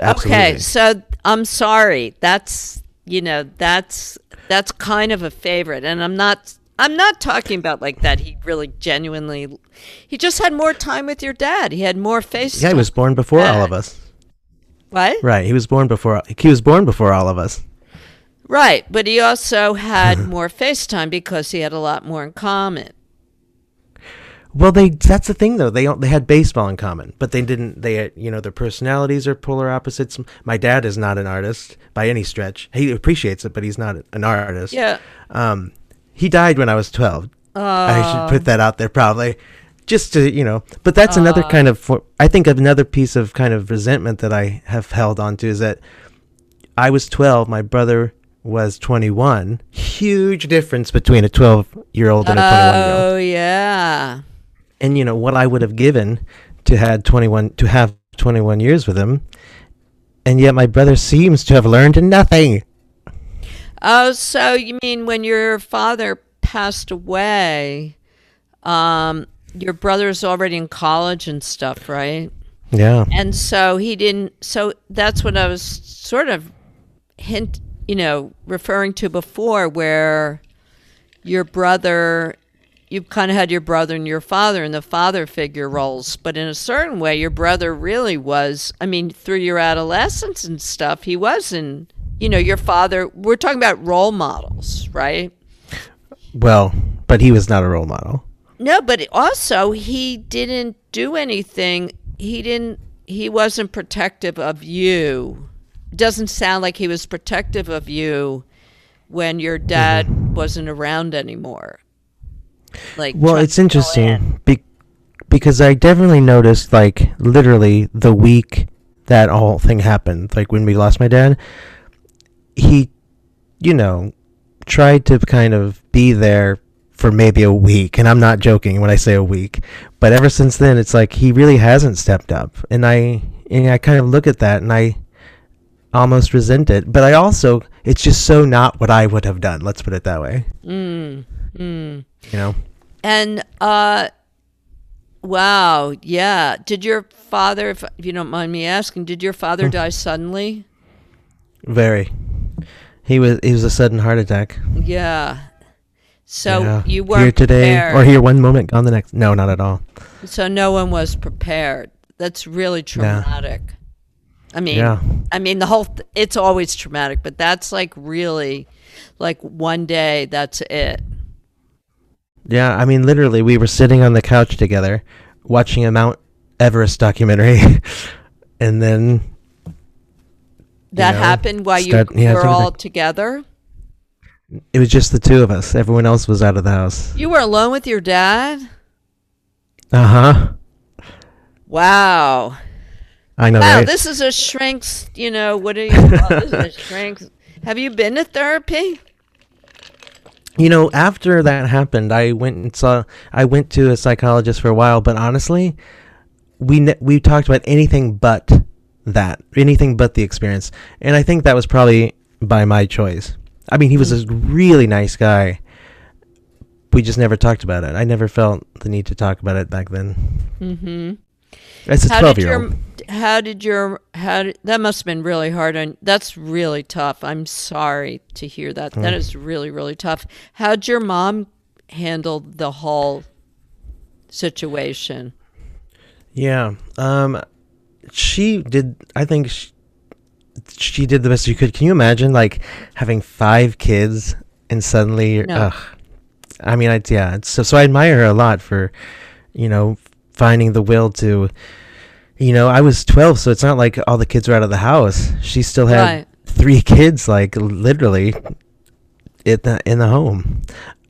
Speaker 2: absolutely.
Speaker 1: Okay, so I'm sorry. That's you know that's that's kind of a favorite, and I'm not I'm not talking about like that. He really genuinely, he just had more time with your dad. He had more face.
Speaker 2: yeah, he was born before all of us.
Speaker 1: what?
Speaker 2: Right, he was born before. He was born before all of us.
Speaker 1: Right, but he also had more FaceTime because he had a lot more in common.
Speaker 2: Well, they that's the thing though. They they had baseball in common, but they didn't. They had, you know their personalities are polar opposites. My dad is not an artist by any stretch. He appreciates it, but he's not an artist.
Speaker 1: Yeah.
Speaker 2: Um, he died when I was twelve. I should put that out there probably. just to you know but that's another
Speaker 1: Uh.
Speaker 2: kind of for, i think another piece of kind of resentment that i have held on to is that i was 12 my brother was 21 huge difference between a 12 year old and a 21 year old
Speaker 1: Oh yeah.
Speaker 2: and you know what i would have given to had 21 to have 21 years with him and yet my brother seems to have learned nothing
Speaker 1: Oh, so you mean when your father passed away, um, your brother's already in college and stuff, right?
Speaker 2: yeah
Speaker 1: And so he didn't. So that's what I was sort of hint, you know, referring to before, where your brother you've kind of had your brother and your father and the father figure roles, but in a certain way, your brother really was. I mean, through your adolescence and stuff, he was in. You know, your father. We're talking about role models, right?
Speaker 2: well but he was not a role model
Speaker 1: No, but also he didn't do anything. He didn't. He wasn't protective of you. Doesn't sound like he was protective of you when your dad mm-hmm. wasn't around anymore. Like,
Speaker 2: Well, it's
Speaker 1: in.
Speaker 2: interesting be- because I definitely noticed, like, literally the week that whole thing happened, like when we lost my dad, he, you know, tried to kind of be there for maybe a week. And I'm not joking when I say a week. But ever since then, it's like he really hasn't stepped up. And I, and I kind of look at that and I almost resent it. But I also, it's just so not what I would have done. Let's put it that way.
Speaker 1: Mm, mm.
Speaker 2: You know?
Speaker 1: And uh, wow, yeah. Did your father, if, if you don't mind me asking, did your father die suddenly?
Speaker 2: Very. He was he was a sudden heart attack.
Speaker 1: Yeah. So
Speaker 2: Yeah.
Speaker 1: you weren't
Speaker 2: here today
Speaker 1: prepared.
Speaker 2: or here one moment, gone the next. No, not at all.
Speaker 1: So no one was prepared. That's really traumatic. I mean,
Speaker 2: Yeah.
Speaker 1: I mean the whole th- it's always traumatic, but that's like really like one day that's it.
Speaker 2: Yeah, I mean literally we were sitting on the couch together watching a Mount Everest documentary and then
Speaker 1: That
Speaker 2: know,
Speaker 1: happened while you
Speaker 2: start- yeah,
Speaker 1: were all together.
Speaker 2: it was just the two of us. Everyone else was out of the house.
Speaker 1: You were alone with your dad?
Speaker 2: Uh-huh.
Speaker 1: Wow.
Speaker 2: I know
Speaker 1: Wow,
Speaker 2: right?
Speaker 1: this is a shrinks, you know, what do you call this? is a shrinks. Have you been to therapy?
Speaker 2: You know, after that happened, I went and saw. I went to a psychologist for a while, but honestly, we ne- we talked about anything but that, anything but the experience, and I think that was probably by my choice. I mean, he was a really nice guy. We just never talked about it. I never felt the need to talk about it back then.
Speaker 1: Mm-hmm.
Speaker 2: As a
Speaker 1: How
Speaker 2: twelve
Speaker 1: did
Speaker 2: year
Speaker 1: your
Speaker 2: old,
Speaker 1: how did your how did, that must have been really hard on that's really tough. I'm sorry to hear that. That
Speaker 2: Mm.
Speaker 1: is really really tough. How'd your mom handle the whole situation?
Speaker 2: yeah. Um, she did. I think she, she did the best she could. Can you imagine like having five kids and suddenly
Speaker 1: No.
Speaker 2: ugh. I mean, I yeah. So so I admire her a lot for, you know, finding the will to. You know, I was twelve, so it's not like all the kids were out of the house. She still had
Speaker 1: Right.
Speaker 2: three kids, like literally, in the in the home.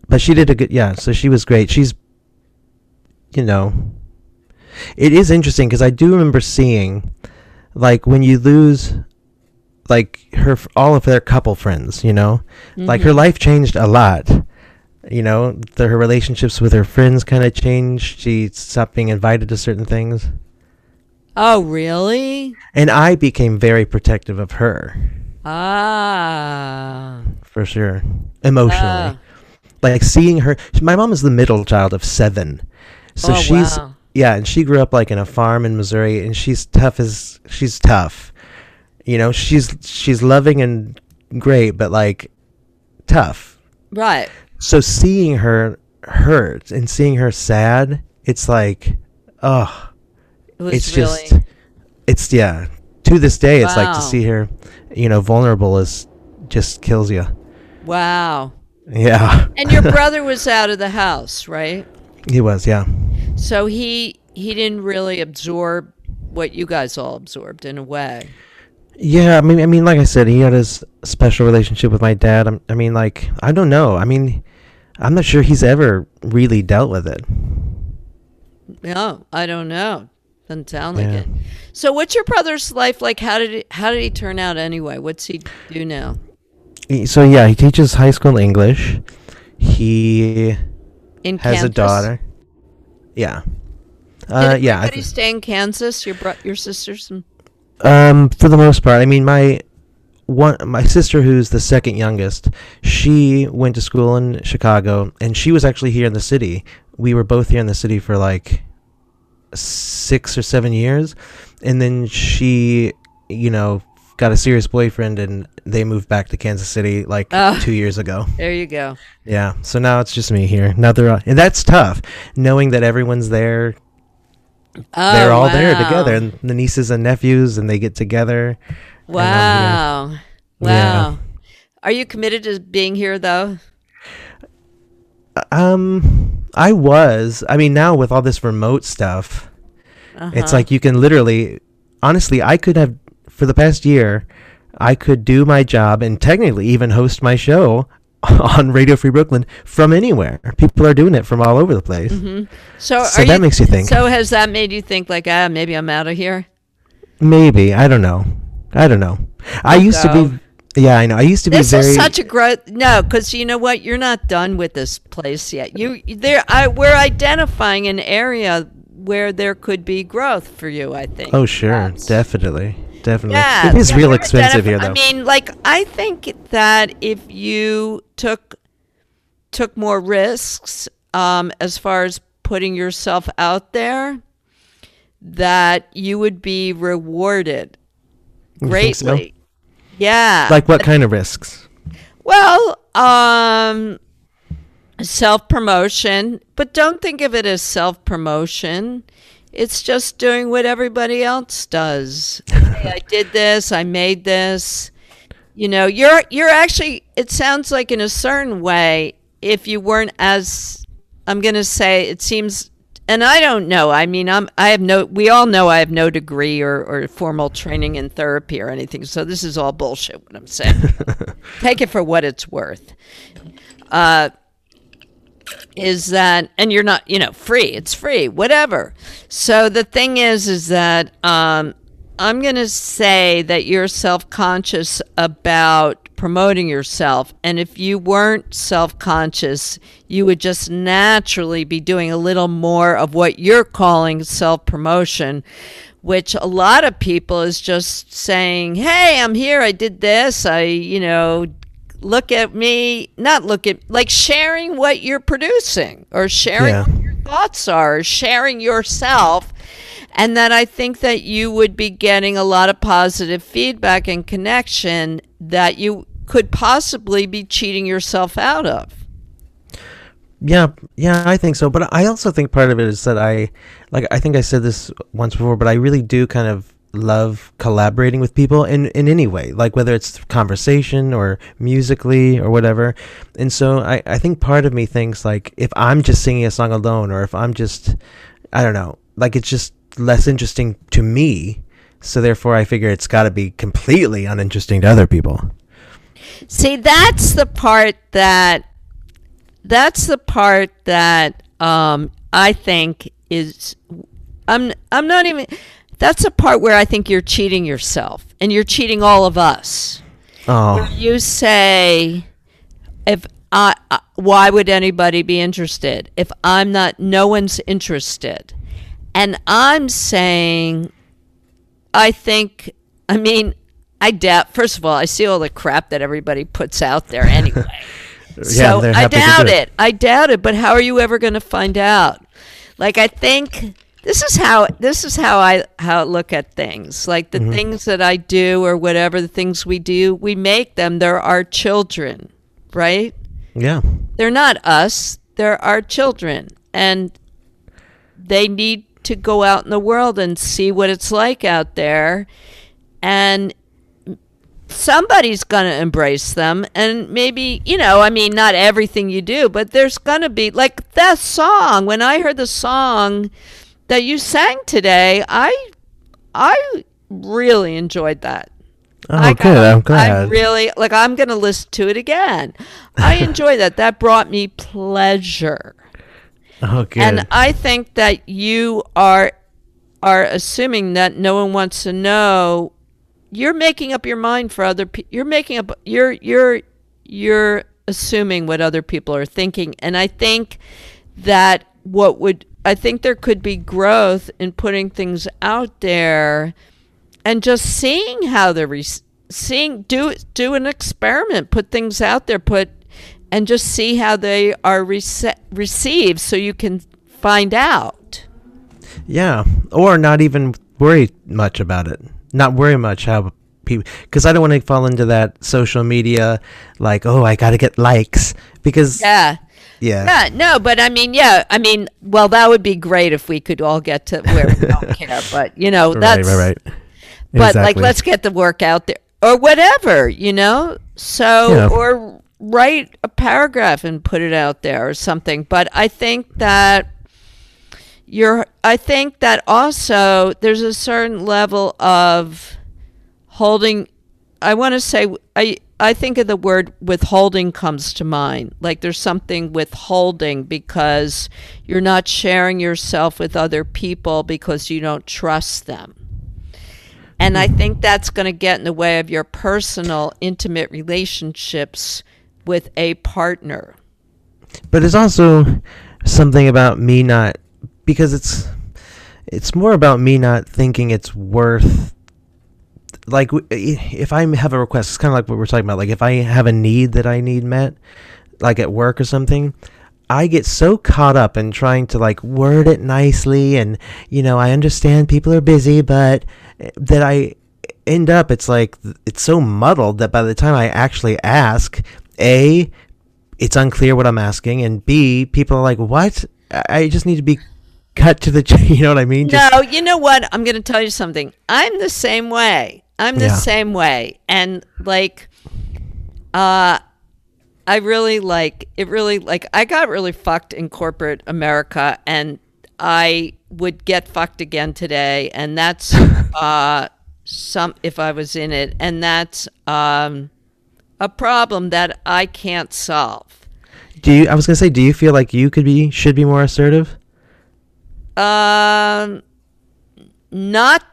Speaker 2: But she did a good, yeah. So she was great. She's, you know, it is interesting because I do remember seeing, like, when you lose, like her, all of their couple friends. You know, like her
Speaker 1: Mhm.
Speaker 2: life changed a lot. You know, the, her relationships with her friends kind of changed. She stopped being invited to certain things,
Speaker 1: Oh, really?
Speaker 2: and I became very protective of her
Speaker 1: Ah.
Speaker 2: for sure, emotionally.
Speaker 1: Ah.
Speaker 2: like seeing her my mom is the middle child of seven so
Speaker 1: Oh,
Speaker 2: she's
Speaker 1: wow.
Speaker 2: yeah and she grew up like in a farm in missouri and she's tough as she's tough you know she's she's loving and great but like tough
Speaker 1: Right.
Speaker 2: so seeing her hurt and seeing her sad it's like oh it's
Speaker 1: really
Speaker 2: just it's yeah to this day it's like to see her you know vulnerable is just kills you
Speaker 1: wow.
Speaker 2: yeah
Speaker 1: And your brother was out of the house, right?
Speaker 2: he was yeah
Speaker 1: So he he didn't really absorb what you guys all absorbed in a way.
Speaker 2: Yeah, I mean, I mean, like I said, he had his special relationship with my dad. I'm- I mean, like, I don't know. I mean, I'm not sure he's ever really dealt with it.
Speaker 1: No, I don't know. Doesn't sound like
Speaker 2: Yeah.
Speaker 1: it. So, what's your brother's life like? How did he, how did he turn out anyway? What's he do now?
Speaker 2: So yeah, he teaches high school English. He
Speaker 1: In
Speaker 2: has
Speaker 1: Kansas?
Speaker 2: a daughter. Yeah.
Speaker 1: Did
Speaker 2: Uh, yeah.
Speaker 1: Everybody
Speaker 2: th-
Speaker 1: stay in Kansas? Your bro- your sisters? And-
Speaker 2: Um, for the most part, I mean, my one, my sister, who's the second youngest, she went to school in Chicago, and she was actually here in the city. We were both here in the city for like six or seven years, and then she, you know, got a serious boyfriend, and they moved back to Kansas City like
Speaker 1: Oh.
Speaker 2: two years ago.
Speaker 1: There you go.
Speaker 2: Yeah, so now it's just me here. Now they're all, and that's tough, knowing that everyone's there.
Speaker 1: Oh,
Speaker 2: they're all there together, and the nieces and nephews, and they get together.
Speaker 1: Wow. Wow.
Speaker 2: Yeah.
Speaker 1: Are you committed to being here though?
Speaker 2: Um, I was. I mean, now with all this remote stuff, it's
Speaker 1: Uh-huh.
Speaker 2: like you can literally, honestly, I could have for the past year, I could do my job and technically even host my show on Radio Free Brooklyn from anywhere. People are doing it from all over the place.
Speaker 1: So,
Speaker 2: So that
Speaker 1: you,
Speaker 2: makes you think.
Speaker 1: So has that made you think like, ah, maybe I'm out of here?
Speaker 2: Maybe I don't know. I don't know. I used to be. Yeah, I know. I used to be
Speaker 1: This
Speaker 2: very.
Speaker 1: is such a growth. No, because you know what? You're not done with this place yet. You there. I we're identifying an area where there could be growth for you. I think.
Speaker 2: oh sure,
Speaker 1: That's-
Speaker 2: definitely, definitely.
Speaker 1: Yeah,
Speaker 2: it is
Speaker 1: yeah,
Speaker 2: real expensive here, though.
Speaker 1: I mean, like I think that if you took took more risks um, as far as putting yourself out there, that you would be rewarded
Speaker 2: You think so?
Speaker 1: greatly. Yeah.
Speaker 2: like what kind of risks?
Speaker 1: Well, um, self promotion, but don't think of it as self promotion. It's just doing what everybody else does. Hey, I did this. I made this. You know, you're you're actually. It sounds like in a certain way, if you weren't as, I'm going to say, it seems. And I don't know. I mean, I'm. I have no. We all know I have no degree or, or formal training in therapy or anything. So this is all bullshit. What I'm saying. Take it for what it's worth. Uh, is that and you're not you know free it's free whatever so the thing is is that um, i'm going to say that you're self-conscious about promoting yourself and if you weren't self-conscious you would just naturally be doing a little more of what you're calling self-promotion which a lot of people is just saying hey i'm here i did this i you know look at me, not look at, like sharing what you're producing or sharing
Speaker 2: Yeah.
Speaker 1: Thoughts are, sharing yourself. And that I think that you would be getting a lot of positive feedback and connection that you could possibly be cheating yourself out of.
Speaker 2: Yeah, yeah, I think so. But I also think part of it is that I, like, I think I said this once before, but I really do kind of love collaborating with people in in any way, like whether it's conversation or musically or whatever. And so I I think part of me thinks like if I'm just singing a song alone or if I'm just, I don't know, like it's just less interesting to me. So therefore, I figure it's got to be completely uninteresting to other people.
Speaker 1: See, that's the part that that's the part that um, I think is I'm I'm not even that's a part where I think you're cheating yourself and you're cheating all of us.
Speaker 2: Oh,
Speaker 1: You say if I, I why would anybody be interested if I'm not no one's interested. And I'm saying I think I mean I doubt first of all I see all the crap that everybody puts out there anyway. so
Speaker 2: they're
Speaker 1: I
Speaker 2: happy to do
Speaker 1: doubt
Speaker 2: it.
Speaker 1: it. I doubt it, but how are you ever going to find out? Like I think this is how this is how I how I look at things. Like
Speaker 2: Mm-hmm.
Speaker 1: the things that I do or whatever the things we do, we make them. They're our children, right?
Speaker 2: yeah.
Speaker 1: They're not us. They're our children, and they need to go out in the world and see what it's like out there, and somebody's going to embrace them and maybe you know i mean not everything you do but there's going to be like that song when i heard the song that you sang today i i really enjoyed that
Speaker 2: Oh,
Speaker 1: I
Speaker 2: good. I'm
Speaker 1: good.
Speaker 2: I
Speaker 1: really like. I'm going to listen to it again. I enjoy that. That brought me pleasure.
Speaker 2: Oh, good.
Speaker 1: And I think that you are are assuming that no one wants to know. You're making up your mind for other people. You're making up. You're you're you're assuming what other people are thinking, and I think that what would I think there could be growth in putting things out there and just seeing how they're re- seeing do do an experiment, put things out there, put and just see how they are rece- received so you can find out.
Speaker 2: Yeah, or not even worry much about it. Not worry much how people because I don't want to fall into that social media like oh I got to get likes because
Speaker 1: Yeah.
Speaker 2: Yeah
Speaker 1: Yeah, no, but I mean, yeah, I mean, well, that would be great if we could all get to where we don't care, but you know,
Speaker 2: right
Speaker 1: that's
Speaker 2: right right.
Speaker 1: But like, let's get the work out there, or whatever, you know. So,
Speaker 2: Yeah.
Speaker 1: or write a paragraph and put it out there or something. But I think that you're. I think that also there's a certain level of holding. I want to say I. I think of the word withholding comes to mind. Like there's something withholding because you're not sharing yourself with other people because you don't trust them. And I think that's going to get in the way of your personal, intimate relationships with a partner.
Speaker 2: but it's also something about me not because it's it's more about me not thinking it's worth like if I have a request, it's kind of like what we're talking about. Like if I have a need that I need met, like at work or something, I get so caught up in trying to like word it nicely, and you know I understand people are busy, but eh, that I end up it's like it's so muddled that by the time I actually ask, a it's unclear what I'm asking, and b people are like, what? I I just need to be cut to the you know what I mean? Just,
Speaker 1: no, you know what? I'm going to tell you something. I'm the same way. I'm the
Speaker 2: Yeah.
Speaker 1: same way. And like, uh, I really like it. Really like I got really fucked in corporate America, and I would get fucked again today. And that's uh, some if I was in it, and that's um, a problem that I can't solve.
Speaker 2: Do you? I was gonna say, do you feel like you could be should be more assertive?
Speaker 1: Um, not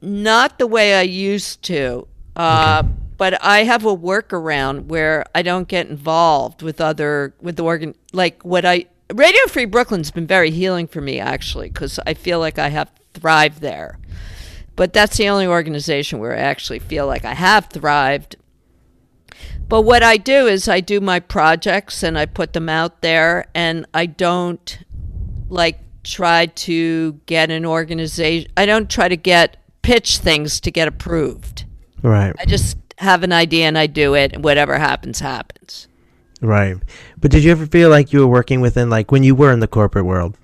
Speaker 1: not the way I used to. Uh, but I have a workaround where I don't get involved with other with the organ like what I Radio Free Brooklyn's been very healing for me actually because I feel like I have thrived there. But that's the only organization where I actually feel like I have thrived. But what I do is I do my projects and I put them out there and I don't like try to get an organization I don't try to get pitch things to get approved.
Speaker 2: Right,
Speaker 1: I just have an idea and I do it and whatever happens happens.
Speaker 2: right. But did you ever feel like you were working within like when you were in the corporate world,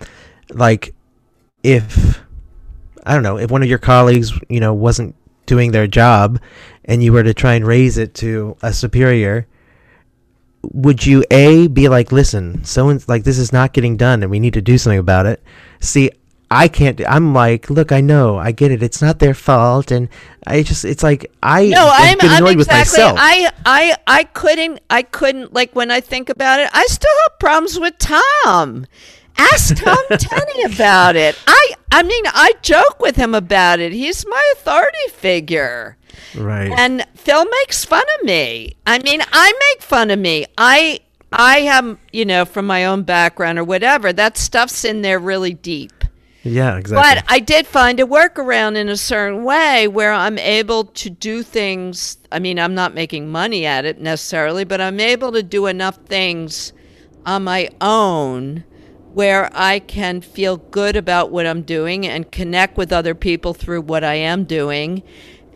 Speaker 2: like if I don't know if one of your colleagues you know wasn't doing their job, and you were to try and raise it to a superior, would you a be like, listen, someone's like this is not getting done, and we need to do something about it? See, I can't. do- I'm like, look, I know, I get it. It's not their fault, and I just, it's like I
Speaker 1: No, I'm, I'm exactly. I, I, I couldn't. I couldn't. Like when I think about it, I still have problems with Tom. Ask Tom Tenney about it. I, I mean, I joke with him about it. He's my authority figure.
Speaker 2: Right.
Speaker 1: And Phil makes fun of me. I mean, I make fun of me. I I am, you know, from my own background or whatever, that stuff's in there really deep.
Speaker 2: yeah, exactly.
Speaker 1: But I did find a workaround in a certain way where I'm able to do things. I mean, I'm not making money at it necessarily, but I'm able to do enough things on my own where I can feel good about what I'm doing and connect with other people through what I am doing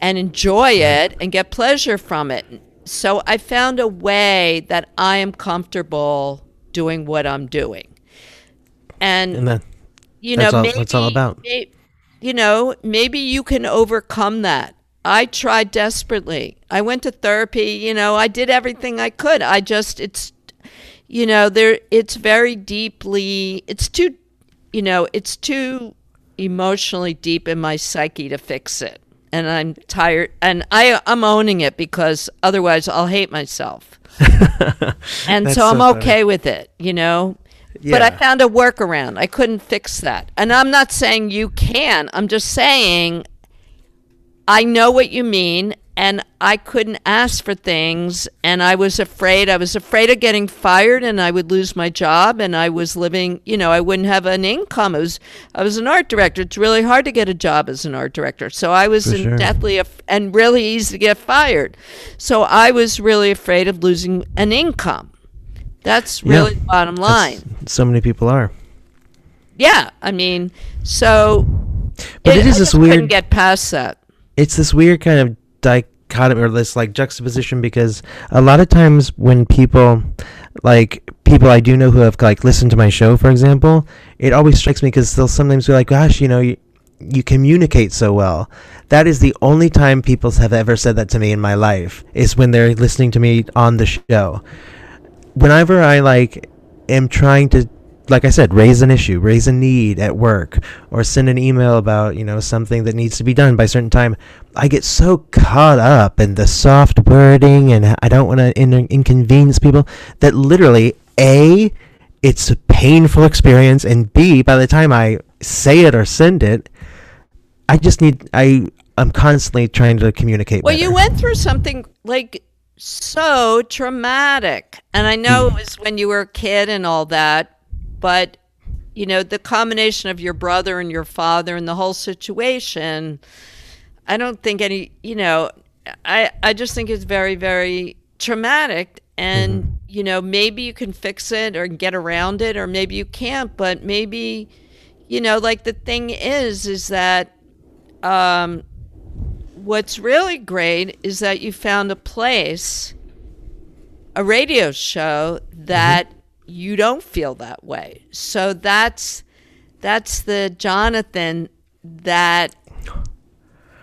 Speaker 1: and enjoy it and get pleasure from it. So I found a way that I am comfortable doing what I'm doing. And
Speaker 2: and then
Speaker 1: you
Speaker 2: That's
Speaker 1: know,
Speaker 2: all-
Speaker 1: maybe,
Speaker 2: that's all about.
Speaker 1: may- you know, maybe you can overcome that. I tried desperately. I went to therapy. You know, I did everything I could. I just, it's, you know, there, it's very deeply, it's too, you know, it's too emotionally deep in my psyche to fix it. And I'm tired, and I, I'm owning it because otherwise I'll hate myself. and so I'm
Speaker 2: so funny.
Speaker 1: okay with it, you know. But I found a workaround. I couldn't fix that. And I'm not saying you can. I'm just saying I know what you mean and I couldn't ask for things and I was afraid I was afraid of getting fired and I would lose my job and I was living, you know, I wouldn't have an income. I was I was an art director. It's really hard to get a job as an art director. So I was in
Speaker 2: sure.
Speaker 1: deathly af- and really easy to get fired. So I was really afraid of losing an income. That's
Speaker 2: Yeah.
Speaker 1: really the bottom line.
Speaker 2: So many people are.
Speaker 1: Yeah, I mean, so
Speaker 2: But it
Speaker 1: I
Speaker 2: this
Speaker 1: just couldn't
Speaker 2: weird-
Speaker 1: get past that.
Speaker 2: it's this weird kind of dichotomy or this like juxtaposition because a lot of times when people like people I do know who have like listened to my show for example it always strikes me because they'll sometimes be like gosh you know you, you communicate so well. That is the only time people have ever said that to me in my life is when they're listening to me on the show. Whenever I like am trying to like I said, raise an issue, raise a need at work, or send an email about, you know, something that needs to be done by a certain time, I get so caught up in the soft wording and I don't want to in- inconvenience people that literally, A, it's a painful experience, and B, by the time I say it or send it, I just need, I, I'm constantly trying to communicate.
Speaker 1: Well,
Speaker 2: better.
Speaker 1: you went through something like so traumatic. And I know mm. it was when you were a kid and all that, but you know, the combination of your brother and your father and the whole situation, I don't think any, you know, I I just think it's very very traumatic. And you know, maybe you can fix it or get around it or maybe you can't, but maybe you know, like the thing is is that um what's really great is that you found a place, a radio show that you don't feel that way. So that's that's the Jonathan that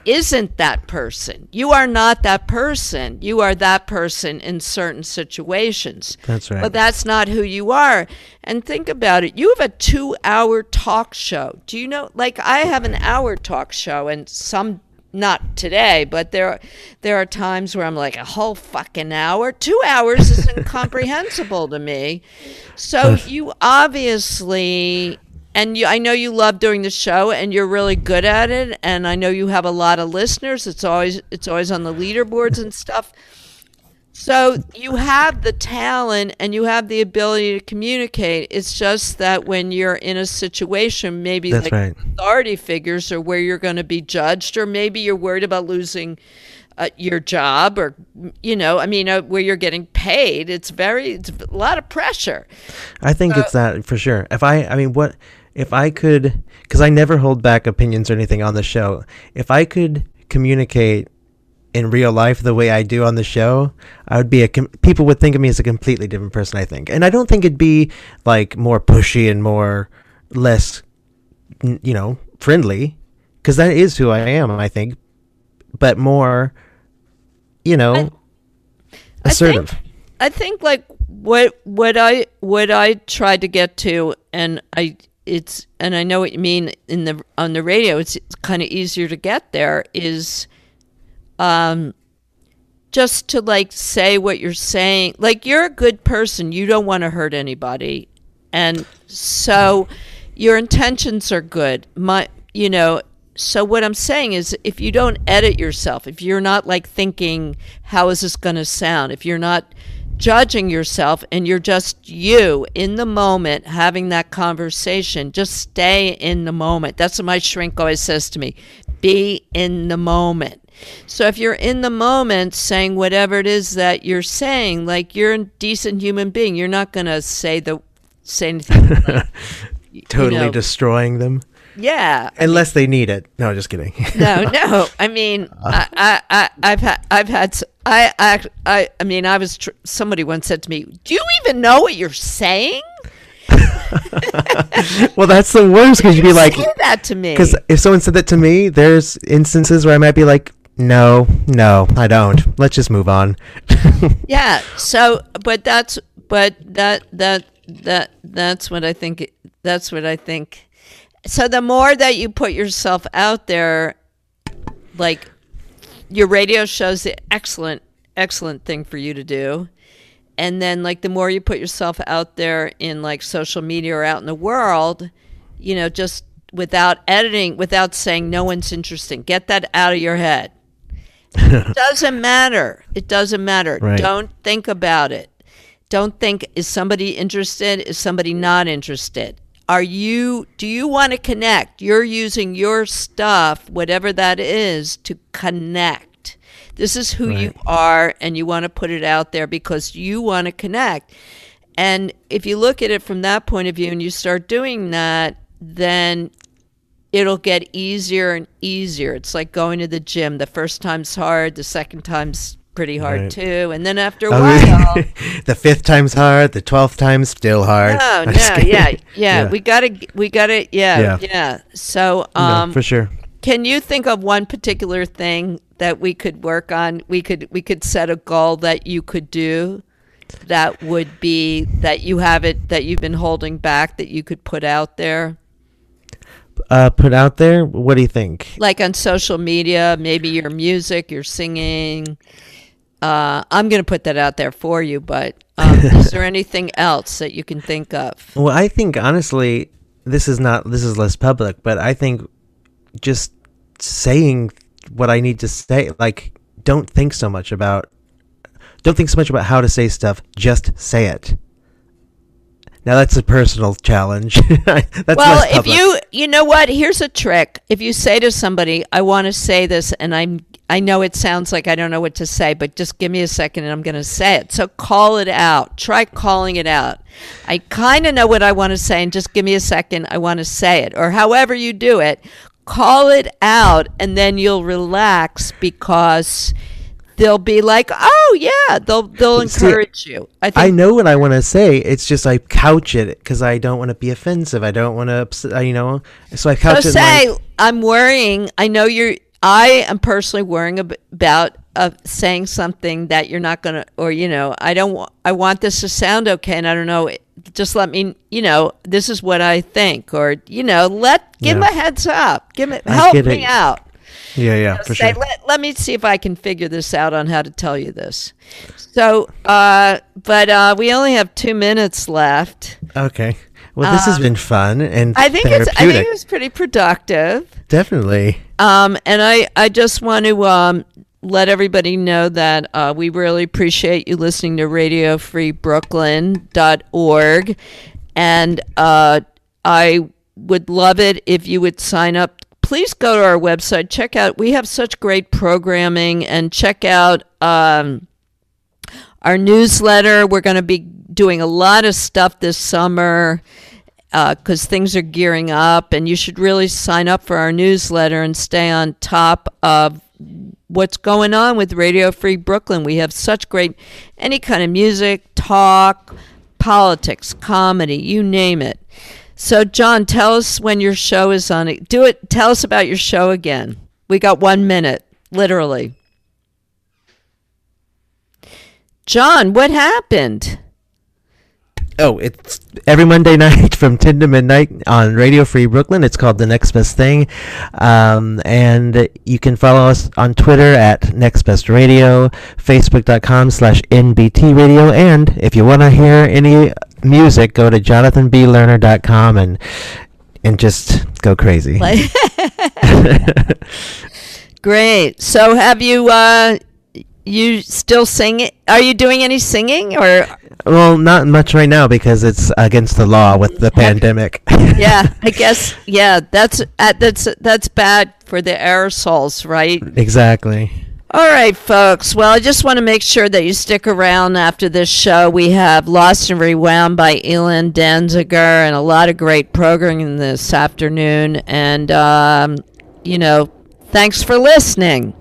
Speaker 1: isn't that person. You are not that person. You are that person in certain situations.
Speaker 2: That's right.
Speaker 1: But that's not who you are. And think about it. You have a two hour talk show. Do you know? Like, I have an hour talk show, and some, not today, but there, there are times where I'm like, a whole fucking hour? Two hours is incomprehensible to me. So you obviously. And you, I know you love doing the show, and you're really good at it. And I know you have a lot of listeners. It's always it's always on the leaderboards and stuff. So you have the talent and you have the ability to communicate. It's just that when you're in a situation, maybe
Speaker 2: That's
Speaker 1: like
Speaker 2: right.
Speaker 1: authority figures, or where you're going to be judged, or maybe you're worried about losing uh, your job, or you know, I mean, uh, where you're getting paid. It's very, it's a lot of pressure.
Speaker 2: I think it's that for sure. If I, I mean, what if I could? Because I never hold back opinions or anything on the show. If I could communicate in real life the way I do on the show, I would be a. Com- people would think of me as a completely different person. I think, and I don't think it'd be like more pushy and more less, you know, friendly, because that is who I am. I think, but more, you know,
Speaker 1: I
Speaker 2: assertive.
Speaker 1: I think like what what I what I tried to get to, and I it's and I know what you mean in the on the radio. It's, kind of easier to get there. Is um just to like say what you're saying. Like you're a good person. You don't want to hurt anybody, and so your intentions are good. My you know. So what I'm saying is if you don't edit yourself, if you're not like thinking how is this going to sound, if you're not judging yourself and you're just you in the moment having that conversation, just stay in the moment. That's what my shrink always says to me. Be in the moment. So if you're in the moment saying whatever it is that you're saying, like you're a decent human being, you're not going to say the say anything like, you
Speaker 2: Totally
Speaker 1: know,
Speaker 2: destroying them.
Speaker 1: yeah.
Speaker 2: Unless they need it. No, just kidding.
Speaker 1: no, no. I mean, I, I, I, I've had, I've had, I, I, I, I mean, I was. Tr- somebody once said to me, "Do you even know what you're saying?"
Speaker 2: well, that's the worst because you'd be like,
Speaker 1: that to me.
Speaker 2: because if someone said that to me, there's instances where I might be like, no, no, I don't. Let's just move on.
Speaker 1: Yeah. So, but that's, but that, that, that, that's what I think. That's what I think. So the more that you put yourself out there, like your radio show's the excellent, excellent thing for you to do. and then like the more you put yourself out there in like social media or out in the world, you know, just without editing, without saying no one's interesting, get that out of your head. It doesn't matter. It doesn't matter.
Speaker 2: Right.
Speaker 1: Don't think about it. Don't think is somebody interested? Is somebody not interested? Are you do you want to connect? You're using your stuff, whatever that is, to connect. This is who you are and you want to put it out there because you want to connect. And if you look at it from that point of view and you start doing that, then it'll get easier and easier. It's like going to the gym. The first time's hard, the second time's pretty hard
Speaker 2: Right.
Speaker 1: too. And then after a
Speaker 2: Oh,
Speaker 1: while,
Speaker 2: the fifth time's hard. The twelfth time's still hard.
Speaker 1: no,
Speaker 2: I'm
Speaker 1: no,
Speaker 2: just kidding.
Speaker 1: yeah, yeah, We gotta, we gotta, yeah, yeah.
Speaker 2: Yeah.
Speaker 1: So,
Speaker 2: No,
Speaker 1: um,
Speaker 2: for sure.
Speaker 1: can you think of one particular thing that we could work on? We could, we could set a goal that you could do. That would be that you have it that you've been holding back that you could put out there.
Speaker 2: Uh, put out there. What do you think?
Speaker 1: like on social media, maybe your music, your singing. Uh, I'm going to put that out there for you, but um, is there anything else that you can think of?
Speaker 2: Well, I think honestly, this is not this is less public, but I think just saying what I need to say, like don't think so much about don't think so much about how to say stuff, just say it. Now that's a personal challenge. that's
Speaker 1: well, if you, you know what? Here's a trick. If you say to somebody, "I want to say this," and I'm, I know it sounds like I don't know what to say, but just give me a second, and I'm going to say it. So call it out. Try calling it out. I kind of know what I want to say, and just give me a second. I want to say it, or however you do it. Call it out, and then you'll relax because they'll be like, "Oh yeah," they'll they'll
Speaker 2: See,
Speaker 1: encourage you. I think
Speaker 2: I know what I want to say. It's just I couch it because I don't want to be offensive. I don't want to, upset, you know. So I couch
Speaker 1: So
Speaker 2: it.
Speaker 1: say
Speaker 2: like,
Speaker 1: I'm worrying. I know you're. I am personally worrying ab- about uh, saying something that you're not gonna, or you know, I don't. wa- I want this to sound okay, and I don't know. Just let me, you know, this is what I think, or you know, let give
Speaker 2: Yeah.
Speaker 1: me a heads up. Give me help me out.
Speaker 2: Yeah, yeah, for
Speaker 1: Say,
Speaker 2: sure.
Speaker 1: let, let me see if I can figure this out on how to tell you this. So, uh, but uh, we only have two minutes left.
Speaker 2: Okay. Well, this has been fun and
Speaker 1: Um, I think it's. I think it's pretty productive.
Speaker 2: Definitely.
Speaker 1: Um, and I, I just want to um, let everybody know that uh, we really appreciate you listening to radiofreebrooklyn.org. And uh, I would love it if you would sign up. Please go to our website. Check out, we have such great programming, and check out um, our newsletter. We're going to be doing a lot of stuff this summer because things are gearing up, and you should really sign up for our newsletter and stay on top of what's going on with Radio Free Brooklyn. We have such great any kind of music, talk, politics, comedy, you name it. So, John, tell us when your show is on. it. Do it. Tell us about your show again. We got one minute, literally. John, what happened?
Speaker 2: Oh, it's every Monday night from 10 to midnight on Radio Free Brooklyn. It's called The Next Best Thing. Um, and you can follow us on Twitter at Next Best Radio, Facebook.com slash NBT Radio. And if you want to hear any music, go to JonathanBLerner.com and, and just go crazy.
Speaker 1: Like- Great. So, have you uh, you still sing? Are you doing any singing or?
Speaker 2: well, not much right now because it's against the law with the pandemic.
Speaker 1: Yeah, I guess. Yeah, that's uh, that's that's bad for the aerosols, right?
Speaker 2: exactly.
Speaker 1: All right, folks. Well, I just want to make sure that you stick around after this show. We have Lost and Rewound by Elin Danziger and a lot of great programming this afternoon. And, um, you know, thanks for listening.